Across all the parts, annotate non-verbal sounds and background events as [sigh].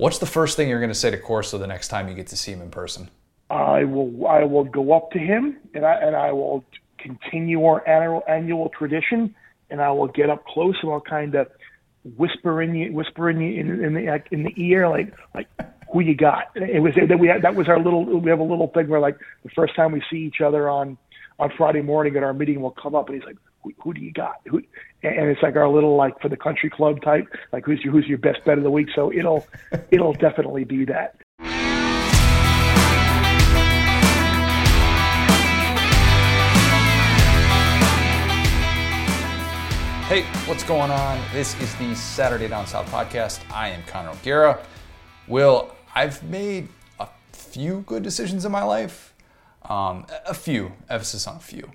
What's the first thing you're going to say to Corso the next time you get to see him in person? I will I will go up to him and I and I will continue our annual annual tradition and I will get up close and I'll kind of whisper in you whisper in you in, in the in the ear like like who you got. It was that we had, that was our little we have a little thing where like the first time we see each other on on Friday morning at our meeting we'll come up and he's like who, who do you got? Who, and it's like our little like for the country club type like who's your who's your best bet of the week. So it'll [laughs] it'll definitely be that. Hey, what's going on? This is the Saturday Down South podcast. I am Connor O'Gara. Will, I've made a few good decisions in my life. Um, a few, emphasis on a few.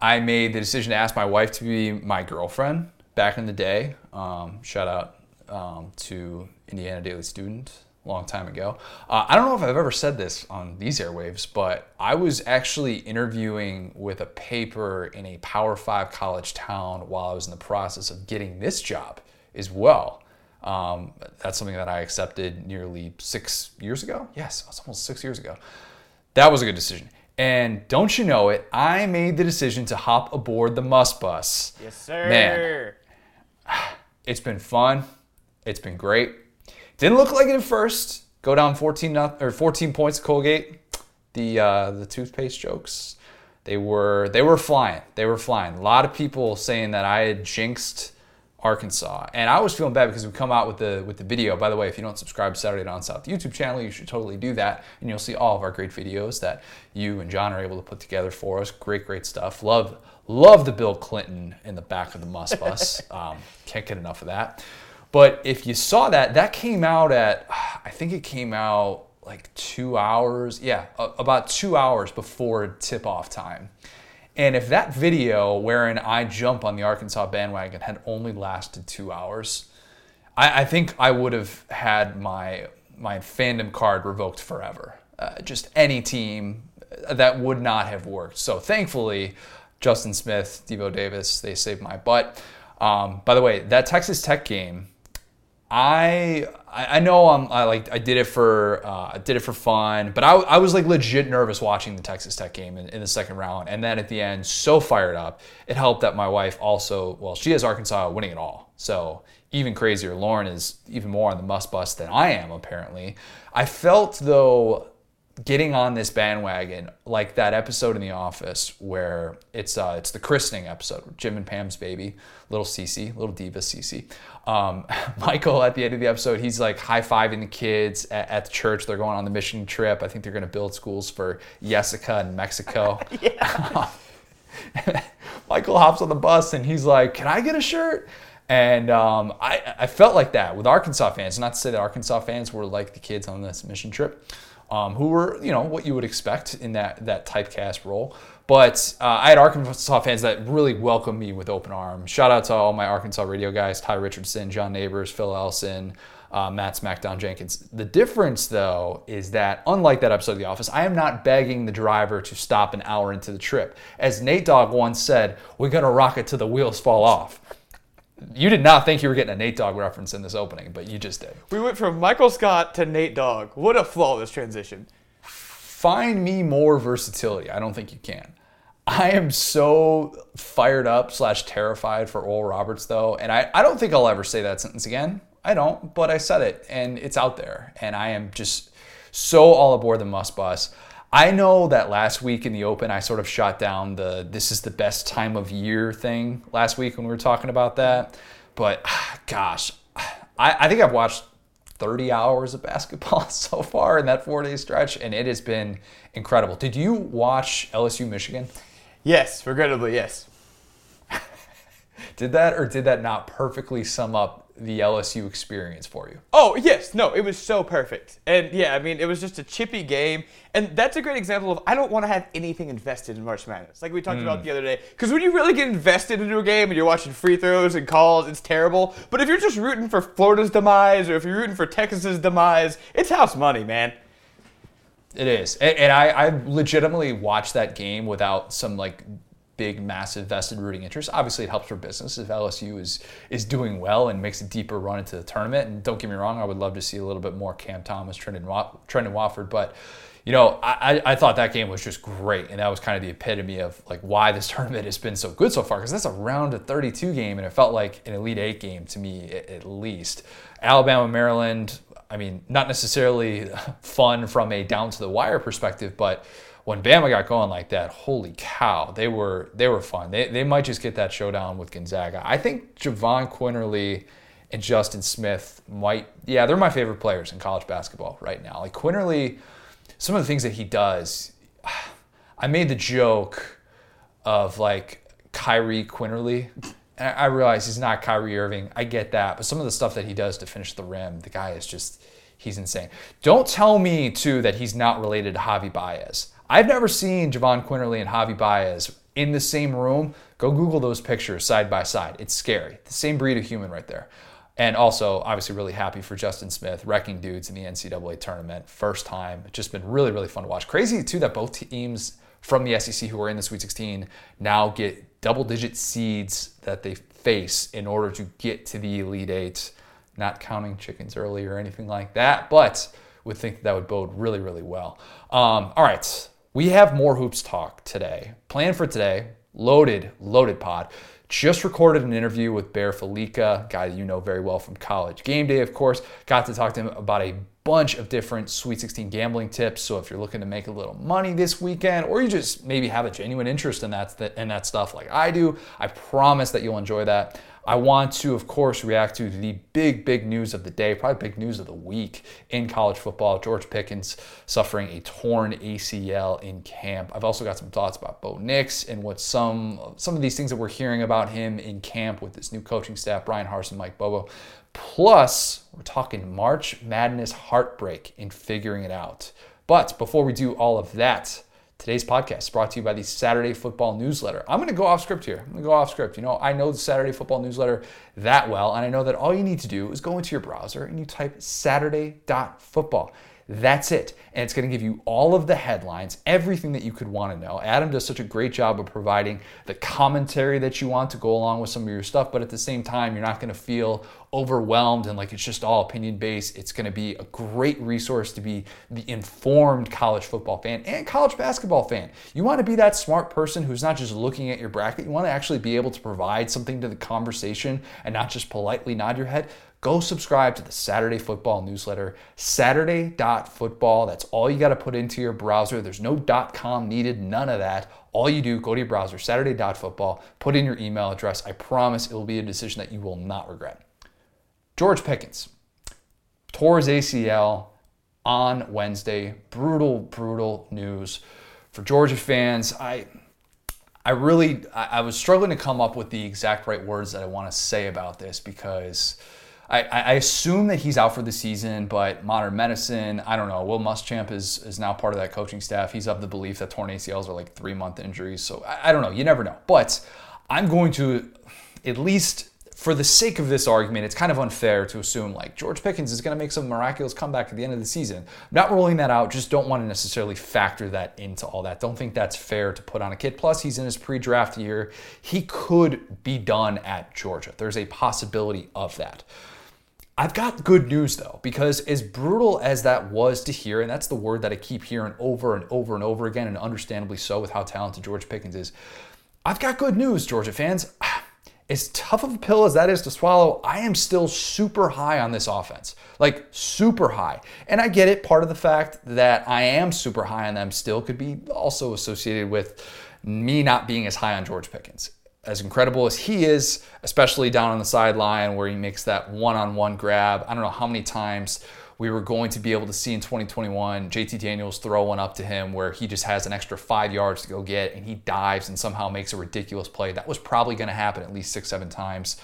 I made the decision to ask my wife to be my girlfriend back in the day. Um, shout out um, to Indiana Daily Student a long time ago. Uh, I don't know if I've ever said this on these airwaves, but I was actually interviewing with a paper in a Power Five college town while I was in the process of getting this job as well. Um, that's something that I accepted nearly six years ago. Yes, it was almost six years ago. That was a good decision. And don't you know it, I made the decision to hop aboard the Must Bus. Yes, sir. Man, [sighs] it's been fun. It's been great. Didn't look like it at first. Go down 14 or 14 points Colgate. The uh, the toothpaste jokes, they were they were flying. They were flying. A lot of people saying that I had jinxed Arkansas, and I was feeling bad because we come out with the with the video. By the way, if you don't subscribe to Saturday Down South YouTube channel, you should totally do that, and you'll see all of our great videos that you and John are able to put together for us. Great, great stuff. Love love the Bill Clinton in the back of the Must Bus. [laughs] um, can't get enough of that. But if you saw that, that came out at, I think it came out like two hours, yeah, about two hours before tip off time. And if that video wherein I jump on the Arkansas bandwagon had only lasted two hours, I, I think I would have had my my fandom card revoked forever. Uh, just any team that would not have worked. So thankfully, Justin Smith, Devo Davis, they saved my butt. Um, by the way, that Texas Tech game I I know I'm I like I did it for uh, I did it for fun, but I, I was like legit nervous watching the Texas Tech game in, in, the second round, and then at the end, so fired up. It helped that my wife also well she has Arkansas winning it all, so even crazier. Lauren is even more on the must bus than I am apparently. I felt though getting on this bandwagon like that episode in The Office where it's uh, it's the christening episode, Jim and Pam's baby, little Cece, little diva Cece. Um, [laughs] Michael at the end of the episode, he's like high fiving the kids at, at, the church. They're going on the mission trip. I think they're going to build schools for Jessica in Mexico. [laughs] [laughs] Michael hops on the bus and he's like, "Can I get a shirt?" And um, I, I felt like that with Arkansas fans. Not to say that Arkansas fans were like the kids on this mission trip um, who were, you know, what you would expect in that, that typecast role. But uh, I had Arkansas fans that really welcomed me with open arms. Shout out to all my Arkansas radio guys Ty Richardson, John Neighbors, Phil Elson, uh, Matt Smackdown Jenkins. The difference, though, is that unlike that episode of The Office, I am not begging the driver to stop an hour into the trip. As Nate Dogg once said, "We're gonna rock it till the wheels fall off you did not think you were getting a Nate Dogg reference in this opening, but you just did. We went from Michael Scott to Nate Dogg. What a flawless transition. Find me more versatility. I don't think you can. I am so fired up slash terrified for Oral Roberts though, and I, I don't think I'll ever say that sentence again. I don't, but I said it and it's out there, and I am just so all aboard the must bus. I know that last week in the Open, I sort of shot down the this is the best time of year thing last week when we were talking about that. But [sighs] gosh, I, I think I've watched 30 hours of [laughs] basketball [laughs] so far in that four day stretch, and it has been incredible. Did you watch LSU Michigan? Yes, regrettably, yes. [laughs] did that or did that not perfectly sum up the LSU experience for you? Oh, yes. No, it was so perfect. And yeah, I mean, it was just a chippy game. And that's a great example of I don't want to have anything invested in March Madness, like we talked mm. about the other day. Because when you really get invested into a game and you're watching free throws and calls, it's terrible. But if you're just rooting for Florida's demise or if you're rooting for Texas's demise, it's house money, man. It is. And, and I, I legitimately watched that game without some like big, massive vested rooting interest. Obviously, it helps for business if LSU is is doing well and makes a deeper run into the tournament. And don't get me wrong, I would love to see a little bit more Cam Thomas, Trendon, Trendon Watford, but you know, I, I thought that game was just great. And that was kind of the epitome of like why this [laughs] tournament has been so good so far. Because that's a round of 32 game, and it felt like an Elite Eight game to me, at least. Alabama, Maryland, I mean, not necessarily [laughs] fun from a down to the wire perspective, but when Bama got going like that, holy cow, they were they were fun. They, they might just get that showdown with Gonzaga. I think Jahvon Quinerly and Justin Smith might, yeah, they're my favorite players in college basketball right now. Like Quinerly, some of the things that he does, [sighs] I made the joke of like Kyrie Quinerly. And I realize he's not Kyrie Irving. I get that. But some of the stuff that he does to finish the rim, the guy is just, he's insane. Don't tell me, too, that he's not related to Javy Baez. I've never seen Jahvon Quinerly and Javy Baez in the same room. Go Google those pictures side by side. It's scary. The same breed of human right there. And also, obviously, really happy for Justin Smith wrecking dudes in the NCAA tournament. First time. It's just been really, really fun to watch. Crazy, too, that both teams from the SEC who are in the Sweet 16 now get double digit seeds that they face in order to get to the Elite Eight. Not counting chickens early or anything like that, but would think that, that would bode really, really well. Um, all right, we have more hoops talk today. Plan for today, loaded, loaded pod. Just recorded an interview with Bear Fallica, guy that you know very well from college game day, of course. Got to talk to him about a bunch of different Sweet 16 gambling tips. So if you're looking to make a little money this weekend, or you just maybe have a genuine interest in that in that stuff like I do, I promise that you'll enjoy that. I want to, of course, react to the big, big news of the day, probably big news of the week in college football. George Pickens suffering a torn ACL in camp. I've also got some thoughts about Bo Nix and what some some of these things that we're hearing about him in camp with this new coaching staff, Bryan Harsin, Mike Bobo. Plus, we're talking March Madness heartbreak in figuring it out. But before we do all of that, Today's podcast is brought to you by the Saturday Football Newsletter. I'm going to go off script here. I'm going to go off script. You know, I know the Saturday Football Newsletter that well, and I know that all you need to do is go into your browser and you type saturday.football. That's it. And it's going to give you all of the headlines, everything that you could want to know. Adam does such a great job of providing the commentary that you want to go along with some of your stuff, but at the same time, you're not going to feel overwhelmed and like it's just all opinion based. It's going to be a great resource to be the informed college football fan and college basketball fan. You want to be that smart person who's not just looking at your bracket, you want to actually be able to provide something to the conversation and not just politely nod your head go subscribe to the Saturday Football newsletter, saturday.football. That's all you got to put into your browser. There's no .com needed, none of that. All you do, go to your browser, saturday.football, put in your email address. I promise it will be a decision that you will not regret. George Pickens tore his ACL on Wednesday. Brutal, brutal news for Georgia fans. I I really I was struggling to come up with the exact right words that I want to say about this because I, I assume that he's out for the season, but modern medicine, I don't know. Will Muschamp is, is now part of that coaching staff. He's of the belief that torn ACLs are like three month injuries. So I, I don't know. You never know. But I'm going to, at least for the sake of this argument, it's kind of unfair to assume like George Pickens is going to make some miraculous comeback at the end of the season. I'm not ruling that out, just don't want to necessarily factor that into all that. Don't think that's fair to put on a kid. Plus, he's in his pre draft year. He could be done at Georgia. There's a possibility of that. I've got good news though, because as brutal as that was to hear, and that's the word that I keep hearing over and over and over again, and understandably so with how talented George Pickens is, I've got good news, Georgia fans. [sighs] As tough of a pill as that is to swallow, I am still super high on this offense. Like, super high. And I get it, part of the fact that I am super high on them still could be also associated with me not being as high on George Pickens as incredible as he is, especially down on the sideline where he makes that one on one grab. I don't know how many times we were going to be able to see in 2021 JT Daniels throw one up to him where he just has an extra five yards to go get and he dives and somehow makes a ridiculous play. That was probably going to happen at least six, seven times.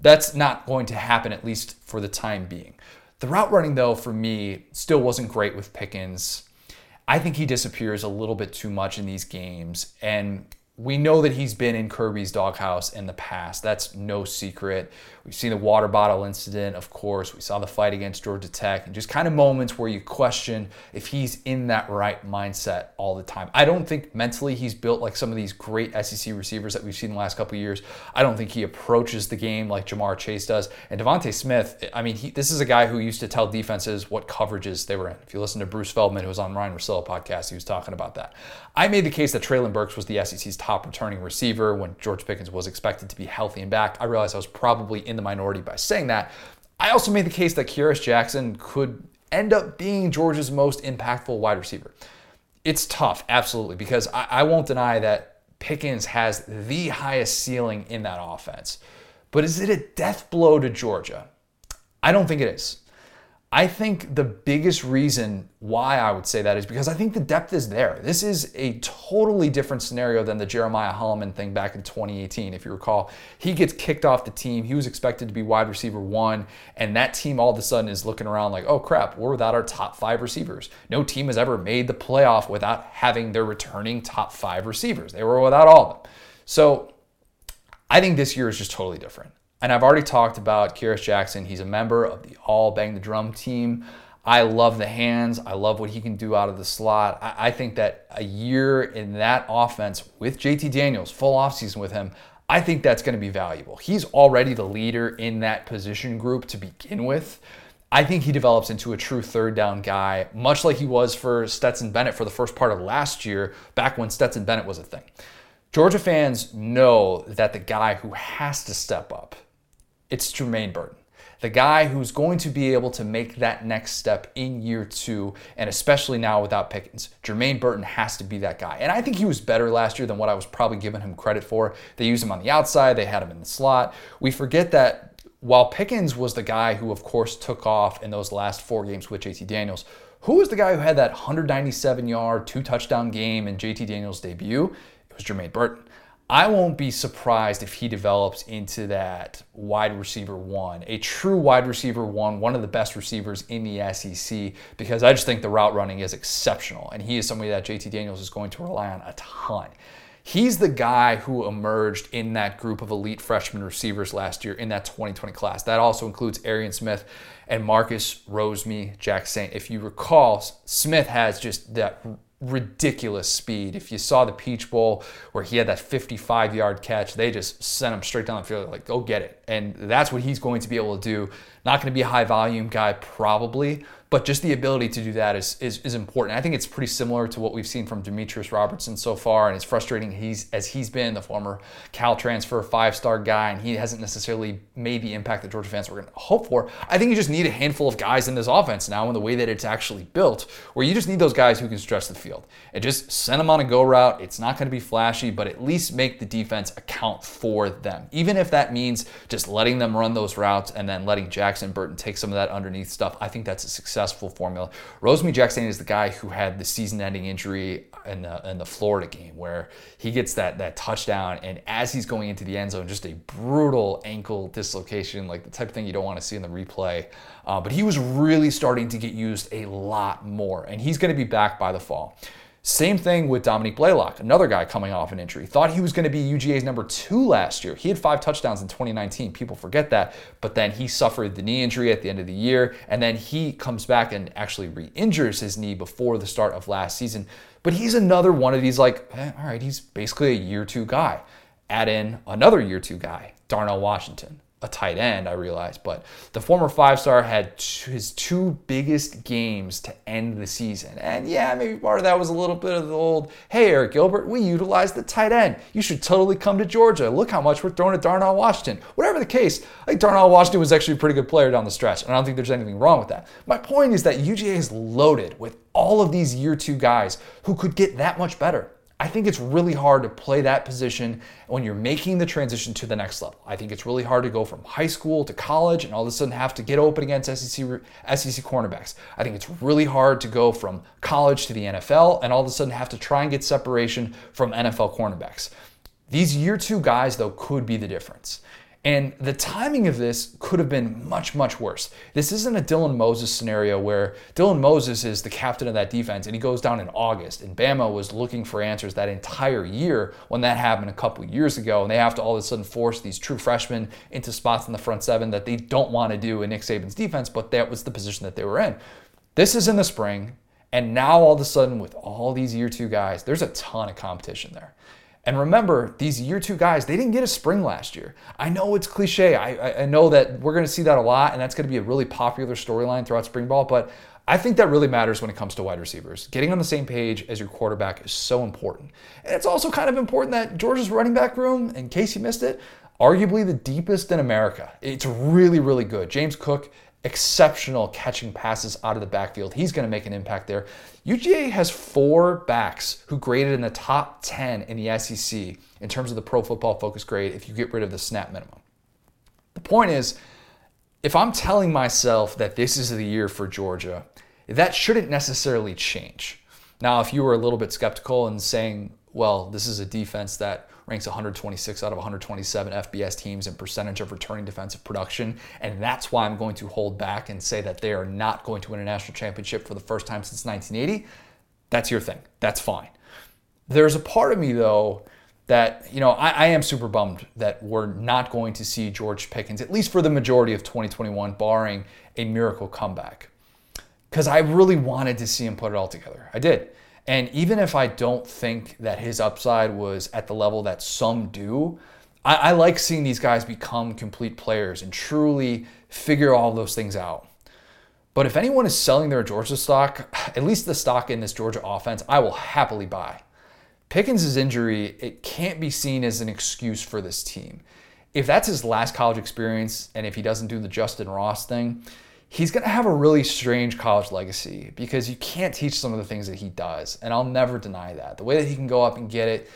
That's not going to happen, at least for the time being. The route running, though, for me, still wasn't great with Pickens. I think he disappears a little bit too much in these games. And we know that he's been in Kirby's doghouse in the past. That's no secret. We've seen the water bottle incident, of course. We saw the fight against Georgia Tech, and just kind of moments where you question if he's in that right mindset all the time. I don't think mentally he's built like some of these great SEC receivers that we've seen the last couple years. I don't think he approaches the game like Ja'Marr Chase does. And DeVonta Smith, I mean, he, this is a guy who used to tell defenses what coverages they were in. If you listen to Bruce Feldman, who was on Ryen Russillo podcast, he was talking about that. I made the case that Treylon Burks was the SEC's top returning receiver when George Pickens was expected to be healthy and back. I realized I was probably in the minority by saying that. I also made the case that Kearis Jackson could end up being Georgia's most impactful wide receiver. It's tough, absolutely, because I, I won't deny that Pickens has the highest ceiling in that offense. But is it a death blow to Georgia? I don't think it is. I think the biggest reason why I would say that is because I think the depth is there. This is a totally different scenario than the Jeremiah Holloman thing back in 2018. If you recall, he gets kicked off the team. He was expected to be wide receiver one, and that team all of a sudden is looking around like, oh crap, we're without our top five receivers. No team has ever made the playoff without having their returning top five receivers. They were without all of them. So I think this year is just totally different. And I've already talked about Kearis Jackson. He's a member of the All Bang the Drum team. I love the hands. I love what he can do out of the slot. I, I think that a year in that offense with JT Daniels, full offseason with him, I think that's going to be valuable. He's already the leader in that position group to begin with. I think he develops into a true third down guy, much like he was for Stetson Bennett for the first part of last year, back when Stetson Bennett was a thing. Georgia fans know that the guy who has to step up it's Jermaine Burton. The guy who's going to be able to make that next step in year two, and especially now without Pickens. Jermaine Burton has to be that guy. And I think he was better last year than what I was probably giving him credit for. They used him on the outside, they had him in the slot. We forget that while Pickens was the guy who, of course, took off in those last four games with JT Daniels, who was the guy who had that 197 yard, two touchdown game in JT Daniels' debut? It was Jermaine Burton. I won't be surprised if he develops into that wide receiver one, a true wide receiver one, one of the best receivers in the SEC, because I just think the route running is exceptional. And he is somebody that JT Daniels is going to rely on a ton. He's the guy who emerged in that group of elite freshman receivers last year in that 2020 class. That also includes Arian Smith and Marcus Rosemy-Jacksaint. If you recall, Smith has just that ridiculous speed. If you saw the Peach Bowl where he had that 55 yard catch, they just sent him straight down the field, like, go get it. And that's what he's going to be able to do. Not going to be a high volume guy, probably, but just the ability to do that is, is, is important. I think it's pretty similar to what we've seen from Demetrius Robertson so far, and it's frustrating he's as he's been the former Cal transfer five-star guy, and he hasn't necessarily made the impact that Georgia fans were going to hope for. I think you just need a handful of guys in this offense now, in the way that it's actually built, where you just need those guys who can stretch the field and just send them on a go route. It's not going to be flashy, but at least make the defense account for them, even if that means just letting them run those routes and then letting Jackson Burton take some of that underneath stuff. I think that's a success successful formula. Rosemy-Jacksaint is the guy who had the season-ending injury in the, in the Florida game where he gets that that touchdown, and as he's going into the end zone, just a brutal ankle dislocation, like the type of thing you don't want to see in the replay. Uh, but he was really starting to get used a lot more, and he's going to be back by the fall. Same thing with Dominique Blaylock, another guy coming off an injury. Thought he was going to be UGA's number two last year. He had five touchdowns in 2019. People forget that. But then he suffered the knee injury at the end of the year. And then he comes back and actually re injures his knee before the start of last season. But he's another one of these, like, eh, all right, he's basically a year two guy. Add in another year two guy, Darnell Washington a tight end, I realize, but the former five star had his two biggest games to end the season. And yeah, maybe part of that was a little bit of the old, hey, Arik Gilbert, we utilize the tight end. You should totally come to Georgia. Look how much we're throwing at Darnell Washington. Whatever the case, I think Darnell Washington was actually a pretty good player down the stretch, and I don't think there's anything wrong with that. My point is that UGA is loaded with all of these year two guys who could get that much better. I think it's really hard to play that position when you're making the transition to the next level. I think it's really hard to go from high school to college and all of a sudden have to get open against SEC, SEC cornerbacks. I think it's really hard to go from college to the NFL and all of a sudden have to try and get separation from NFL cornerbacks. These year two guys, though, could be the difference. And the timing of this could have been much, much worse. This isn't a Dylan Moses scenario where Dylan Moses is the captain of that defense and he goes down in August. And Bama was looking for answers that entire year when that happened a couple years ago. And they have to all of a sudden force these true freshmen into spots in the front seven that they don't want to do in Nick Saban's defense, but that was the position that they were in. This is in the spring. And now all of a sudden, with all these year two guys, there's a ton of competition there. And remember, these year two guys, they didn't get a spring last year. I know it's cliche. I, I know that we're going to see that a lot, and that's going to be a really popular storyline throughout spring ball. But I think that really matters when it comes to wide receivers. Getting on the same page as your quarterback is so important. And it's also kind of important that Georgia's running back room, in case you missed it, arguably the deepest in America. It's really, really good. James Cook exceptional catching passes out of the backfield. He's going to make an impact there. UGA has four backs who graded in the top 10 in the SEC in terms of the pro football focus grade if you get rid of the snap minimum. The point is, if I'm telling myself that this is the year for Georgia, that shouldn't necessarily change. Now, if you were a little bit skeptical and saying, well, this is a defense that ranks 126 out of 127 FBS teams in percentage of returning defensive production. And that's why I'm going to hold back and say that they are not going to win a national championship for the first time since 1980. That's your thing. That's fine. There's a part of me, though, that, you know, I, I, am super bummed that we're not going to see George Pickens, at least for the majority of 2021, barring a miracle comeback. Because I really wanted to see him put it all together. I did. And even if I don't think that his upside was at the level that some do, I, I like seeing these guys become complete players and truly figure all those things out. But if anyone is selling their Georgia stock, [sighs] at least the stock in this Georgia offense, I will happily buy. Pickens' injury, it can't be seen as an excuse for this team. If that's his last college experience and if he doesn't do the Justin Ross thing, he's going to have a really strange college legacy because you can't teach some of the things that he does. And I'll never deny that. The way that he can go up and get it,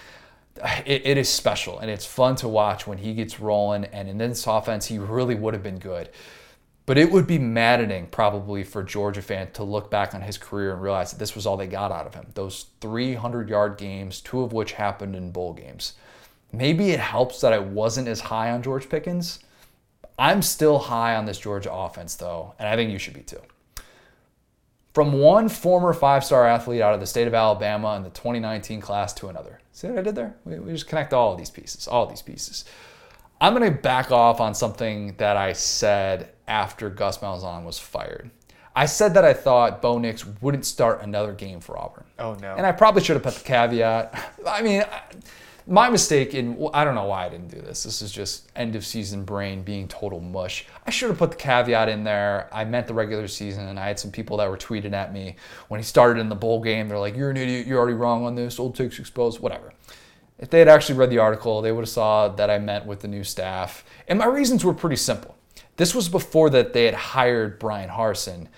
it, it is special and it's fun to watch when he gets rolling. And in this offense, he really would have been good. But it would be maddening, probably, for Georgia fans to look back on his career and realize that this was all they got out of him. Those 300 yard games, two of which happened in bowl games. Maybe it helps that I wasn't as high on George Pickens I'm still high on this Georgia offense, though, and I think you should be too. From one former five star athlete out of the state of Alabama in the 2019 class to another. See what I did there? We, we just connect all of these pieces, all of these pieces. I'm going to back off on something that I said after Gus Malzahn was fired. I said that I thought Bo Nix wouldn't start another game for Auburn. Oh, no. And I probably should have put the caveat. I mean, my mistake in I don't know why I didn't do this. This is just end of season brain being total mush. I should have put the caveat in there. I meant the regular season, and I had some people that were tweeting at me when he started in the bowl game. They're like, "You're an idiot. You're already wrong on this. Old takes exposed. Whatever." If they had actually read the article, they would have saw that I meant with the new staff, and my reasons were pretty simple. This was before that they had hired Bryan Harsin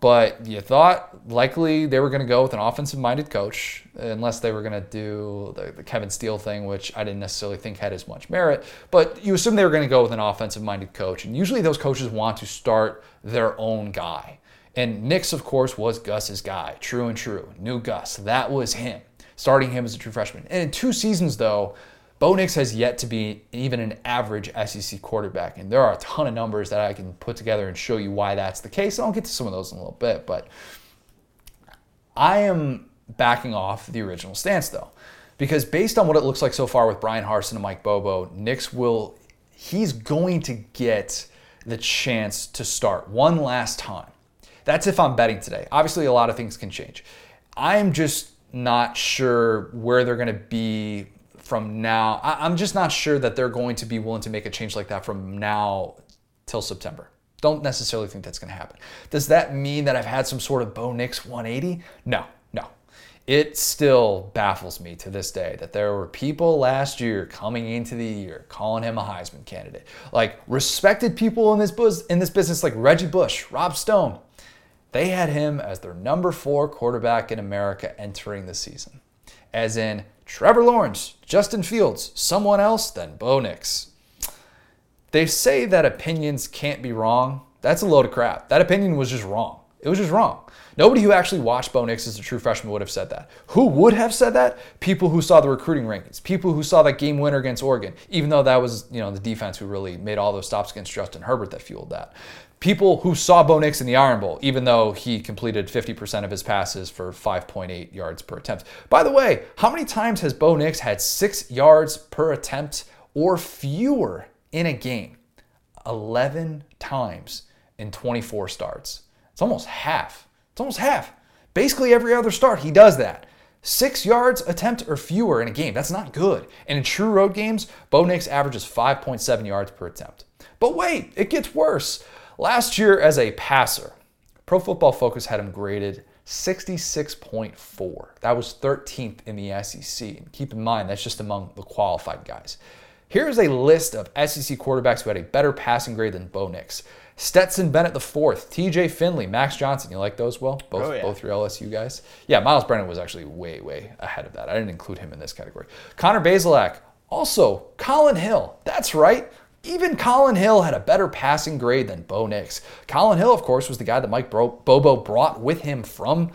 but you thought likely they were going to go with an offensive minded coach, unless they were going to do the, the, Kevin Steele thing, which I didn't necessarily think had as much merit. But you assume they were going to go with an offensive minded coach. And usually those coaches want to start their own guy. And Nix, of course, was Gus's guy. True and true. New Gus. That was him. Starting him as a true freshman. And in two seasons, though, Bo Nix has yet to be even an average SEC quarterback. And there are a ton of numbers that I can put together and show you why that's the case. I'll get to some of those in a little bit. But I am backing off the original stance, though. Because based on what it looks like so far with Bryan Harsin and Mike Bobo, Nix will, he's going to get the chance to start one last time. That's if I'm betting today. Obviously, a lot of things can change. I'm just not sure where they're going to be from now. I, am just not sure that they're going to be willing to make a change like that from now till September. Don't necessarily think that's going to happen. Does that mean that I've had some sort of Bo Nix 180? No, no. It still baffles me to this day that there were people last year coming into the year calling him a Heisman candidate. Like respected people in this buzz, in this business like Reggie Bush, Rob Stone. They had him as their number 4 quarterback in America entering the season. As in Trevor Lawrence, Justin Fields, someone else, than Bo Nix. They say that opinions can't be wrong. That's a load of crap. That opinion was just wrong. It was just wrong. Nobody who actually watched Bo Nix as a true freshman would have said that. Who would have said that? People who saw the recruiting rankings, people who saw that game winner against Oregon, even though that was, you know, the defense who really made all those stops against Justin Herbert that fueled that. People who saw Bo Nix in the Iron Bowl, even though he completed 50% of his passes for 5.8 yards per attempt. By the way, how many times has Bo Nix had six yards per attempt or fewer in a game? 11 times in 24 starts. It's almost half. It's almost half. Basically, every other start, he does that. Six yards attempt or fewer in a game. That's not good. And in true road games, Bo Nix averages 5.7 yards per attempt. But wait, it gets worse. Last year, as a passer, Pro Football Focus had him graded 66.4. That was 13th in the SEC. And keep in mind, that's just among the qualified guys. Here's a list of SEC quarterbacks who had a better passing grade than Bo Nix. Stetson Bennett the fourth, TJ Finley, Max Johnson. You like those, Will? Oh, both, Oh, yeah. both your LSU guys. Yeah, Myles Brennan was actually way, way ahead of that. I didn't include him in this category. Connor Bazelak, also Collin Hill. That's right. Even Collin Hill had a better passing grade than Bo Nix. Collin Hill, of course, was the guy that Mike Bobo brought with him from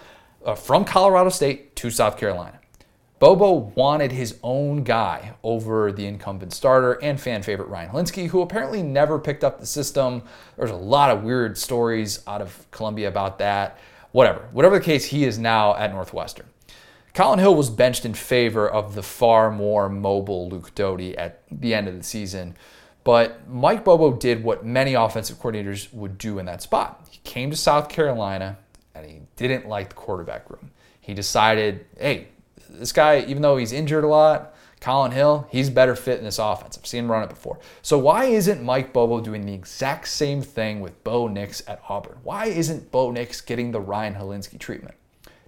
uh, from Colorado State to South Carolina. Bobo wanted his own guy over the incumbent starter and fan favorite Ryan Hilinski, who apparently never picked up the system. There's a lot of weird stories out of Columbia about that. Whatever. Whatever the case, he is now at Northwestern. Collin Hill was benched in favor of the far more mobile Luke Doty at the end of the season. But Mike Bobo did what many offensive coordinators would do in that spot. He came to South Carolina and he didn't like the quarterback room. He decided, hey, this guy, even though he's injured a lot, Collin Hill, he's better fit in this offense. I've seen him run it before. So why isn't Mike Bobo doing the exact same thing with Bo Nix at Auburn? Why isn't Bo Nix getting the Ryan Hilinski treatment?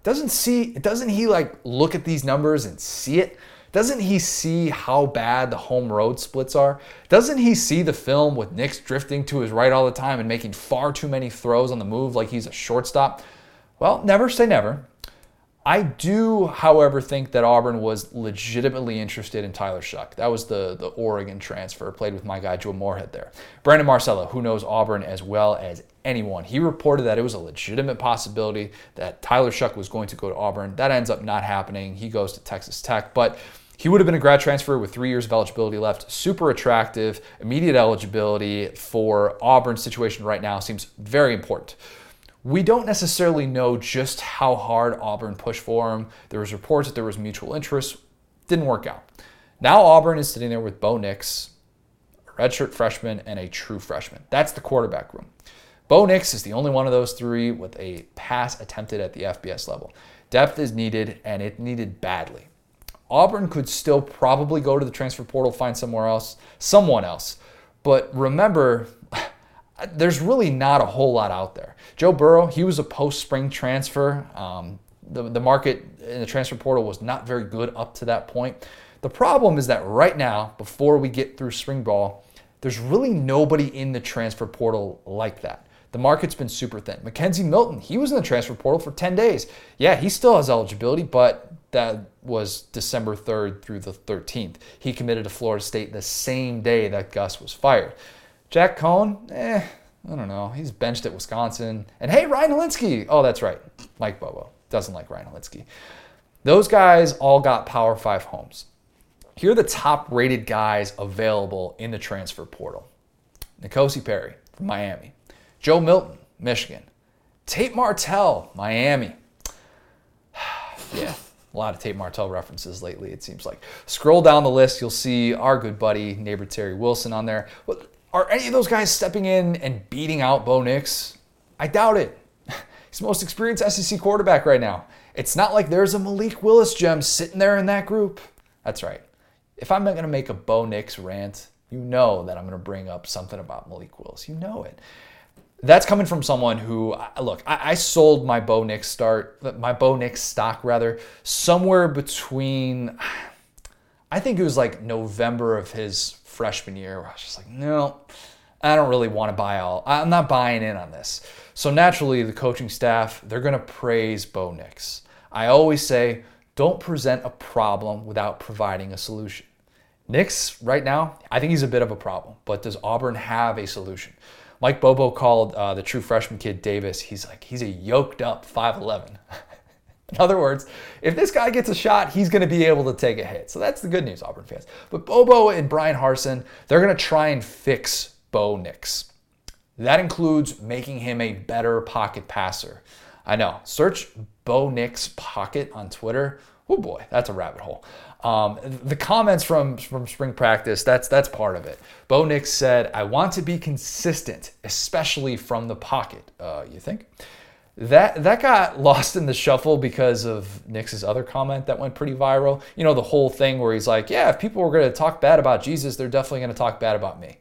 Doesn't see doesn't he like look at these numbers and see it? Doesn't he see how bad the home road splits are? Doesn't he see the film with Nix drifting to his right all the time and making far too many throws on the move like he's a shortstop? Well, never say never. I do, however, think that Auburn was legitimately interested in Tyler Shough. That was the, the Oregon transfer, played with my guy Joe Moorhead there. Brandon Marcello, who knows Auburn as well as anyone, he reported that it was a legitimate possibility that Tyler Shough was going to go to Auburn. That ends up not happening. He goes to Texas Tech, but he would have been a grad transfer with three years of eligibility left. Super attractive, immediate eligibility for Auburn's situation right now seems very important. We don't necessarily know just how hard Auburn pushed for him. There was reports that there was mutual interest. Didn't work out. Now Auburn is sitting there with Bo Nix, a redshirt freshman, and a true freshman. That's the quarterback room. Bo Nix is the only one of those three with a pass attempted at the FBS level. Depth is needed, and it needed badly. Auburn could still probably go to the transfer portal, find somewhere else, someone else. But remember, [sighs] there's really not a whole lot out there. Joe Burrow, he was a post spring transfer. Um, the, the market in the transfer portal was not very good up to that point. The problem is that right now, before we get through spring ball, there's really nobody in the transfer portal like that. The market's been super thin. McKenzie Milton, he was in the transfer portal for 10 days. Yeah, he still has eligibility, but that was December 3rd through the 13th. He committed to Florida State the same day that Gus was fired. Jack Coan, eh, I don't know. He's benched at Wisconsin. And hey, Ryan Hilinski. Oh, that's right. Mike Bobo doesn't like Ryan Hilinski. Those guys all got Power 5 homes. Here are the top rated guys available in the transfer portal N'Kosi Perry from Miami, Joe Milton, Michigan, Tate Martell, Miami. [sighs] yeah, a lot of Tate Martell references lately, it seems like. Scroll down the list, you'll see our good buddy, neighbor Terry Wilson on there. Are any of those guys stepping in and beating out Bo Nix? I doubt it. [laughs] He's the most experienced SEC quarterback right now. It's not like there's a Malik Willis gem sitting there in that group. That's right. If I'm not going to make a Bo Nix rant, you know that I'm going to bring up something about Malik Willis. You know it. That's coming from someone who, look, I, I sold my Bo Nix start, my Bo Nix stock rather, somewhere between, I think it was like November of his freshman year. Where I was just like, no, I don't really want to buy all. I'm not buying in on this. So naturally, the coaching staff they're going to praise Bo Nix. I always say, don't present a problem without providing a solution. Nix, right now, I think he's a bit of a problem, but does Auburn have a solution? Mike Bobo called uh, the true freshman kid Davis. He's like he's a yoked up 5'11. [laughs] In other words, if this guy gets a shot, he's going to be able to take a hit. So that's the good news, Auburn fans. But Bobo and Bryan Harsin, they're going to try and fix Bo Nix. That includes making him a better pocket passer. I know. Search Bo Nix pocket on Twitter. Oh boy, that's a rabbit hole. Um, the comments from from spring practice that's that's part of it. Bo Nix said, "I want to be consistent, especially from the pocket." Uh, you think? That that got lost in the shuffle because of Nix's other comment that went pretty viral. You know, the whole thing where he's like, "Yeah, if people were going to talk bad about Jesus, they're definitely going to talk bad about me."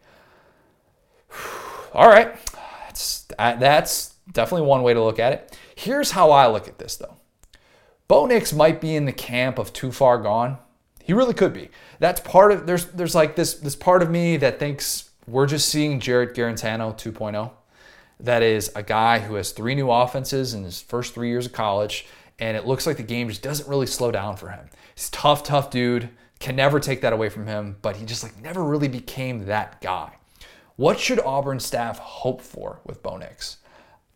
[sighs] All right, that's that's definitely one way to look at it. Here's how I look at this though. Bo Nix might be in the camp of too far gone. He really could be. That's part of there's there's like this this part of me that thinks we're just seeing Jarrett Guarantano 2.0 that is a guy who has three new offenses in his first three years of college, and it looks like the game just doesn't really slow down for him. He's tough, tough dude. Can never take that away from him, but he just like never really became that guy. What should Auburn staff hope for with Bo Nix?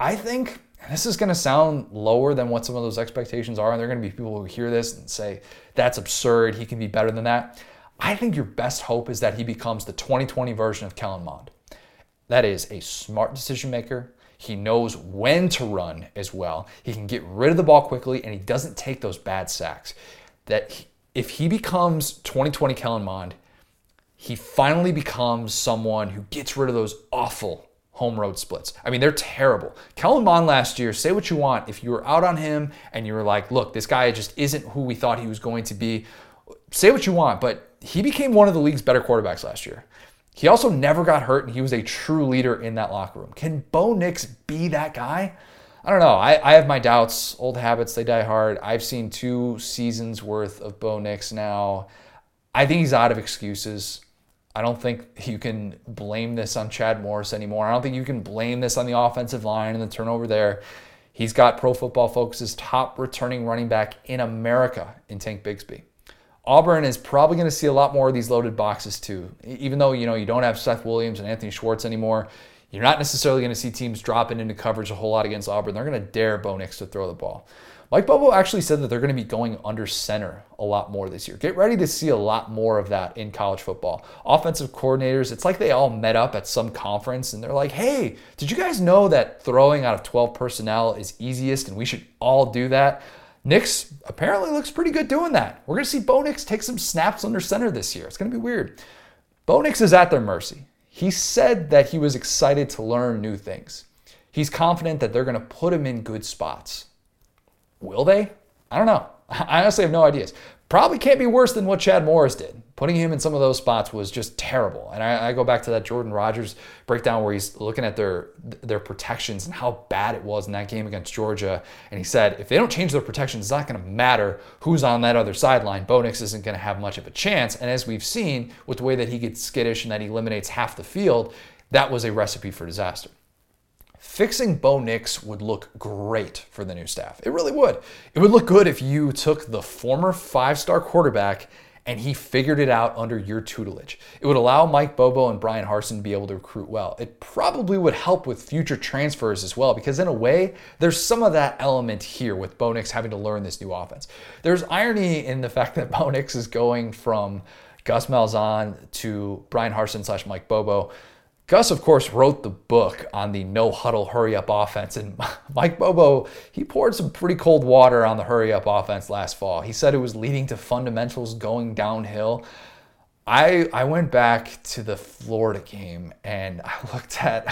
I think this is going to sound lower than what some of those expectations are, and there are going to be people who hear this and say that's absurd. He can be better than that. I think your best hope is that he becomes the 2020 version of Kellen Mond. That is a smart decision maker. He knows when to run as well. He can get rid of the ball quickly and he doesn't take those bad sacks. That he, if he becomes 2020 Kellen Mond, he finally becomes someone who gets rid of those awful home road splits. I mean, they're terrible. Kellen Mond last year, say what you want. If you were out on him and you were like, look, this guy just isn't who we thought he was going to be, say what you want, but he became one of the league's better quarterbacks last year. He also never got hurt, and he was a true leader in that locker room. Can Bo Nix be that guy? I don't know. I, I have my doubts. Old habits, they die hard. I've seen two seasons worth of Bo Nix now. I think he's out of excuses. I don't think you can blame this on Chad Morris anymore. I don't think you can blame this on the offensive line and the turnover there. He's got Pro Football Focus's top returning running back in America in Tank Bigsby. Auburn is probably going to see a lot more of these loaded boxes too. Even though you know you don't have Seth Williams and Anthony Schwartz anymore, you're not necessarily going to see teams dropping into coverage a whole lot against Auburn. They're going to dare Bo Nix to throw the ball. Mike Bobo actually said that they're going to be going under center a lot more this year. Get ready to see a lot more of that in college football. Offensive coordinators, it's like they all met up at some conference and they're like, hey, did you guys know that throwing out of 12 personnel is easiest and we should all do that? Nix apparently looks pretty good doing that. We're going to see Bo Nix take some snaps under center this year. It's going to be weird. Bo Nix is at their mercy. He said that he was excited to learn new things. He's confident that they're going to put him in good spots. Will they? I don't know. [laughs] I honestly have no ideas probably can't be worse than what Chad Morris did. Putting him in some of those spots was just terrible. And I, I, go back to that Jordan Rodgers breakdown where he's looking at their their protections and how bad it was in that game against Georgia. And he said, if they don't change their protections, it's not going to matter who's on that other sideline. Bo Nix isn't going to have much of a chance. And as we've seen with the way that he gets skittish and that he eliminates half the field, that was a recipe for disaster. Fixing Bo Nix would look great for the new staff. It really would. It would look good if you took the former five star quarterback and he figured it out under your tutelage. It would allow Mike Bobo and Bryan Harsin to be able to recruit well. It probably would help with future transfers as well, because in a way, there's some of that element here with Bo Nix having to learn this new offense. There's irony in the fact that Bo Nix is going from Gus Malzahn to Bryan Harsin slash Mike Bobo. Gus, of course, wrote the book on the no huddle hurry up offense. And [laughs] Mike Bobo, he poured some pretty cold water on the hurry up offense last fall. He said it was leading to fundamentals going downhill. I, I went back to the Florida game and [laughs] I looked at